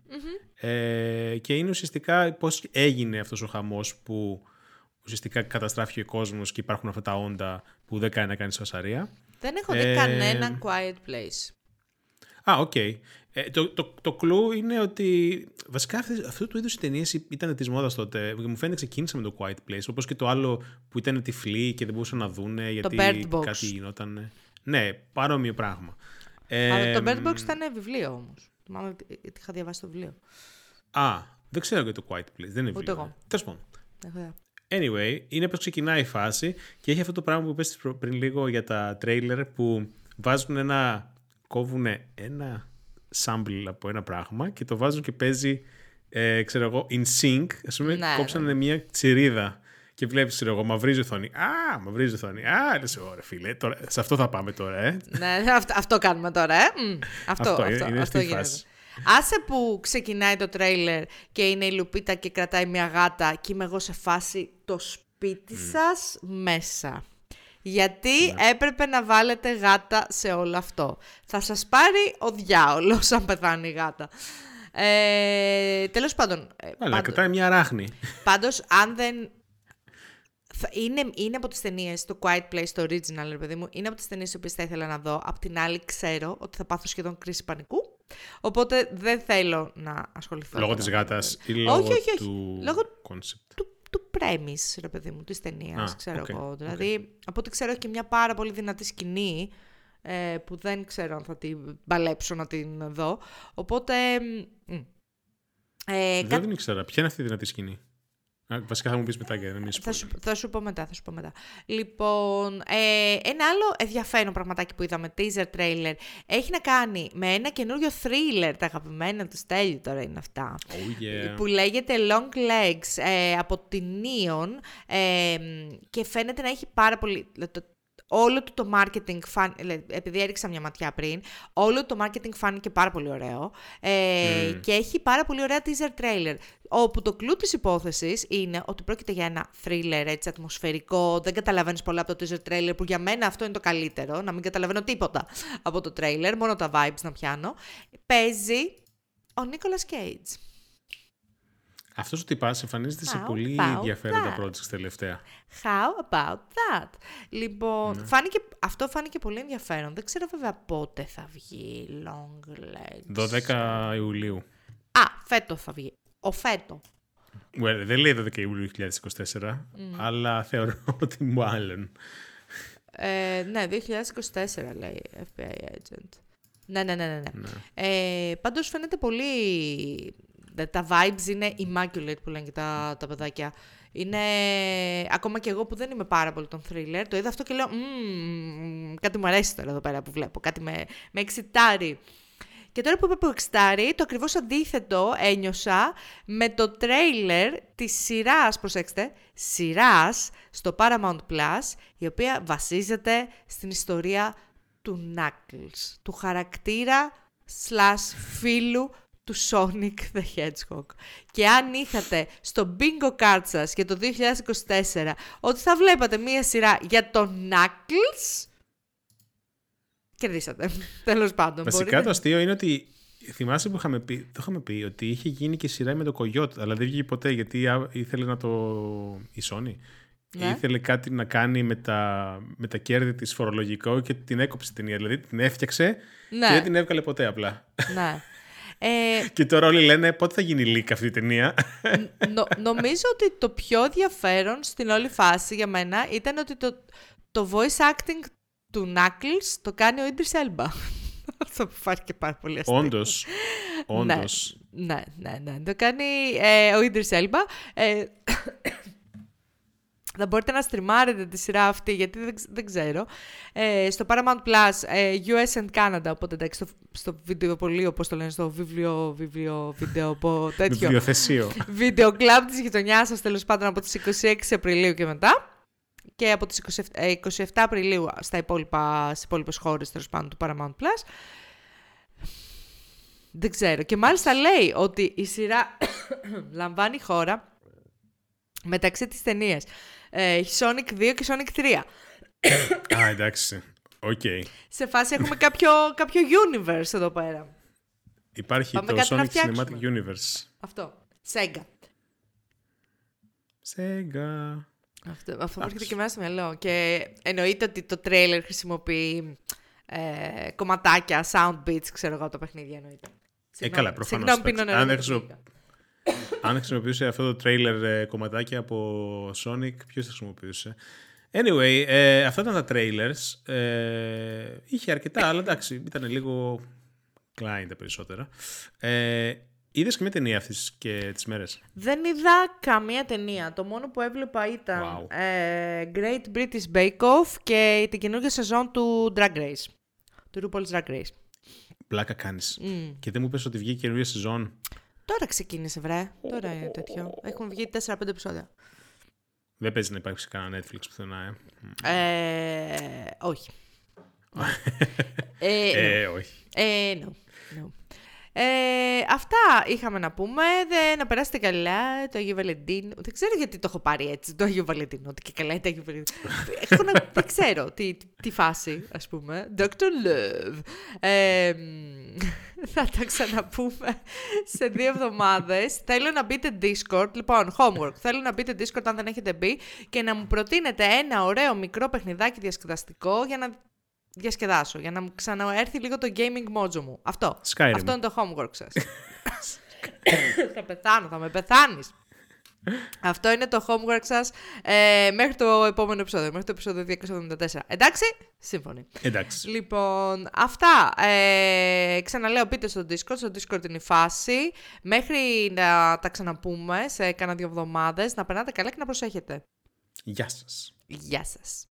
Ε, και είναι ουσιαστικά πώς έγινε αυτός ο χαμός που ουσιαστικά καταστράφηκε ο κόσμος και υπάρχουν αυτά τα όντα που δεν κάνει να κάνει φασαρία. Δεν έχω δει ε, κανένα Quiet Place. Α, οκ. Ε, το, το, το κλου είναι ότι βασικά αυτές, αυτού του είδους οι ταινίες ήταν της μόδας τότε. Μου φαίνεται ξεκίνησε με το Quiet Place, όπως και το άλλο που ήταν τυφλοί και δεν μπορούσαν να δούνε γιατί Bird Box. κάτι γινόταν. Ναι, παρόμοιο πράγμα. Αλλά Ε, το Bird Box ήταν βιβλίο όμως. Θυμάμαι ότι ότι είχα διαβάσει το βιβλίο. Α, δεν ξέρω για το Quiet Place. Δεν είναι Ούτε βιβλίο. εγώ. Τέλος πάντων. Έχω ιδέα. Anyway, είναι πως ξεκινάει η φάση και έχει αυτό το πράγμα που είπες προ- πριν λίγο για τα τρέιλερ που βάζουν ένα, κόβουν ένα sample από ένα πράγμα και το βάζουν και παίζει, ε, ξέρω εγώ, in sync. Ας πούμε, Ναι, κόψανε μια τσιρίδα και βλέπεις, ξέρω εγώ, μαυρίζει οθόνη. Α, μαυρίζει οθόνη. Α, λες, ωραία φίλε, τώρα, σε αυτό θα πάμε τώρα, ε. ναι, αυτό, αυτό κάνουμε τώρα, ε. Μμ, αυτό, Αυτό, αυτό, είναι αυτό αυτή η γίνεται. φάση. Άσε που ξεκινάει το τρέιλερ και είναι η Λουπίτα και κρατάει μια γάτα και είμαι εγώ σε φάση το σπίτι σας μέσα. Γιατί Ναι. έπρεπε να βάλετε γάτα σε όλο αυτό. Θα σας πάρει ο διάολος αν πεθάνει η γάτα. Ε, τέλος πάντων, ε, Αλλά πάντως- κρατάει μια ράχνη. Πάντως, αν δεν... θα- Είναι, είναι από τις ταινίες, το Quiet Place, το original, ρε παιδί μου, είναι από τις ταινίες τις οποίες θα ήθελα να δω. Απ' την άλλη, ξέρω ότι θα πάθω σχεδόν κρίση πανικού. Οπότε δεν θέλω να ασχοληθώ. λόγω τώρα της με το γάτας ή τρέιλερ. λόγω όχι, όχι, όχι. του Λόγω concept; του, του premise, ρε παιδί μου, της ταινίας, Α, ξέρω οκ, εγώ. οκ. Δηλαδή, από ό,τι ξέρω, έχει και μια πάρα πολύ δυνατή σκηνή ε, που δεν ξέρω αν θα την μπαλέψω να την δω. Οπότε. μ, μ. Ε, Δεν την ήξερα. Ποια είναι αυτή η δυνατή σκηνή; Α, βασικά θα μου πεις μετά και να μην Θα σου, θα σου πω μετά, θα σου πω μετά. Λοιπόν, ε, ένα άλλο ενδιαφέρον πραγματάκι που είδαμε, teaser trailer, έχει να κάνει με ένα καινούριο thriller, τα αγαπημένα του Στέλιου τώρα είναι αυτά, Oh yeah. που λέγεται Long Legs ε, από την Neon ε, και φαίνεται να έχει πάρα πολύ... Το, όλο του το marketing, φαν, επειδή έριξα μια ματιά πριν, όλο το marketing φάνηκε πάρα πολύ ωραίο ε, και έχει πάρα πολύ ωραία teaser trailer. Όπου το κλου της υπόθεσης είναι ότι πρόκειται για ένα thriller έτσι ατμοσφαιρικό, δεν καταλαβαίνεις πολλά από το teaser trailer που για μένα αυτό είναι το καλύτερο, να μην καταλαβαίνω τίποτα από το trailer, μόνο τα vibes να πιάνω. Παίζει ο Nicolas Cage. Αυτός ο τυπάς εμφανίζεται σε πολύ ενδιαφέροντα projects τελευταία. How about that? Λοιπόν, ναι. φάνηκε, αυτό φάνηκε πολύ ενδιαφέρον. Δεν ξέρω βέβαια πότε θα βγει Long Legs. 12 Ιουλίου. Α, φέτο θα βγει. Ο φέτο. Well, δεν λέει 12 Ιουλίου 2024, mm. αλλά θεωρώ ότι μάλλον. Ε, ναι, 2024 λέει FBI Agent. Ναι, ναι, ναι, ναι. ναι. ναι. Ε, πάντως φαίνεται πολύ τα vibes είναι immaculate που λένε και τα, τα παιδάκια. Είναι, ακόμα και εγώ που δεν είμαι πάρα πολύ τον thriller, το είδα αυτό και λέω, κάτι μου αρέσει τώρα εδώ πέρα που βλέπω, κάτι με, με εξητάρει. Και τώρα που είπα που εξητάρει, το ακριβώς αντίθετο ένιωσα με το τρέιλερ της σειράς, προσέξτε, σειράς στο Paramount Plus, η οποία βασίζεται στην ιστορία του Knuckles, του χαρακτήρα slash φίλου του Sonic the Hedgehog. Και αν είχατε στο bingo card σας για το 2024 ότι θα βλέπατε μία σειρά για τον Knuckles, κερδίσατε. Τέλος πάντων. Βασικά μπορείτε... το αστείο είναι ότι θυμάσαι που είχαμε πει, το είχαμε πει ότι είχε γίνει και σειρά με το Coyote, αλλά δεν βγήκε ποτέ γιατί ήθελε να το... η Sony. Ναι. Ήθελε κάτι να κάνει με τα, με τα κέρδη της φορολογικό και την έκοψε την ταινία. Δηλαδή την έφτιαξε ναι. και δεν την έβγαλε ποτέ απλά. Ναι. Ε, και τώρα όλοι λένε πότε θα γίνει leak αυτή η ταινία; νομίζω ότι το πιο ενδιαφέρον στην όλη φάση για μένα ήταν ότι το, το voice acting του Knuckles το κάνει ο Idris Elba. Αυτό που φάνηκε και πάρα πολύ αστείο. Όντως. Όντως. Ναι, ναι, ναι, ναι. Το κάνει ε, ο Idris Elba. Ε, θα μπορείτε να στριμάρετε τη σειρά αυτή, γιατί δεν, δεν ξέρω. Ε, στο Paramount Plus, ε, US and Canada, οπότε εντάξει, στο, στο βίντεο πολύ, όπως το λένε, στο βιβλίο, βιβλίο, βίντεο, από τέτοιο. Βιβλιοθεσίο. Βίντεο κλαμπ της γειτονιάς σας, τέλος πάντων, από τις 26 Απριλίου και μετά. Και από τις 27, 27 ε, Απριλίου στα υπόλοιπα, στις υπόλοιπες χώρες, τέλος πάντων, του Paramount Plus. Δεν ξέρω. Και μάλιστα λέει ότι η σειρά λαμβάνει χώρα μεταξύ της ταινίας ε, Sonic 2 και Sonic 3. Α, εντάξει. Οκ. Okay. Σε φάση έχουμε κάποιο, κάποιο universe εδώ πέρα. Υπάρχει Πάμε το Sonic Cinematic Universe. Αυτό. Sega. Sega. Αυτό, αυτό μου έρχεται και μέσα στο μυαλό. Και εννοείται ότι το trailer χρησιμοποιεί ε, κομματάκια, sound beats, ξέρω εγώ, το παιχνίδι εννοείται. Ε, καλά, προφανώς. Συγγνώμη, πίνω νερό. Αν χρησιμοποιούσε αυτό το trailer ε, κομματάκι από Sonic, ποιος θα χρησιμοποιούσε; Anyway, ε, αυτά ήταν τα trailers. Ε, είχε αρκετά, αλλά εντάξει, ήταν λίγο Klein τα περισσότερα. Ε, Είδες και μια ταινία αυτές και τις μέρες; Δεν είδα καμία ταινία. Το μόνο που έβλεπα ήταν wow. ε, Great British Bake Off και την καινούργια σεζόν του Drag Race. Του RuPaul's Drag Race. Πλάκα κάνεις. Mm. Και δεν μου πες ότι βγήκε καινούργια σεζόν; Τώρα ξεκίνησε, βρε. Τώρα είναι τέτοιο. Έχουν βγει 4-5 επεισόδια. Δεν παίζει να υπάρξει κανένα Netflix πουθενά, ε. ε όχι. ε, ε, όχι. Ε, no. no. Ε, αυτά είχαμε να πούμε. Δεν, να περάσετε καλά το Αγίου Βαλεντίνο. Δεν ξέρω γιατί το έχω πάρει έτσι, το Αγίου Βαλεντίνο. Ότι και καλά είναι το Αγίου Βαλεντίνο. δεν ξέρω τι, τι, φάση, ας πούμε. Dr. Love. Ε, θα τα ξαναπούμε σε δύο εβδομάδες. Θέλω να μπείτε Discord. Λοιπόν, homework. Θέλω να μπείτε Discord αν δεν έχετε μπει και να μου προτείνετε ένα ωραίο μικρό παιχνιδάκι διασκεδαστικό για να διασκεδάσω, για να μου ξαναέρθει λίγο το gaming mojo μου. Αυτό. Skyrim. Αυτό είναι το homework σας. θα πεθάνω, θα με πεθάνεις. Αυτό είναι το homework σας ε, μέχρι το επόμενο επεισόδιο, μέχρι το επεισόδιο 274. Εντάξει, σύμφωνοι. Εντάξει. Λοιπόν, αυτά. Ε, ξαναλέω, πείτε στο Discord, στο Discord είναι η φάση. Μέχρι να τα ξαναπούμε σε κάνα δύο εβδομάδες, να περνάτε καλά και να προσέχετε. Γεια σας. Γεια σας.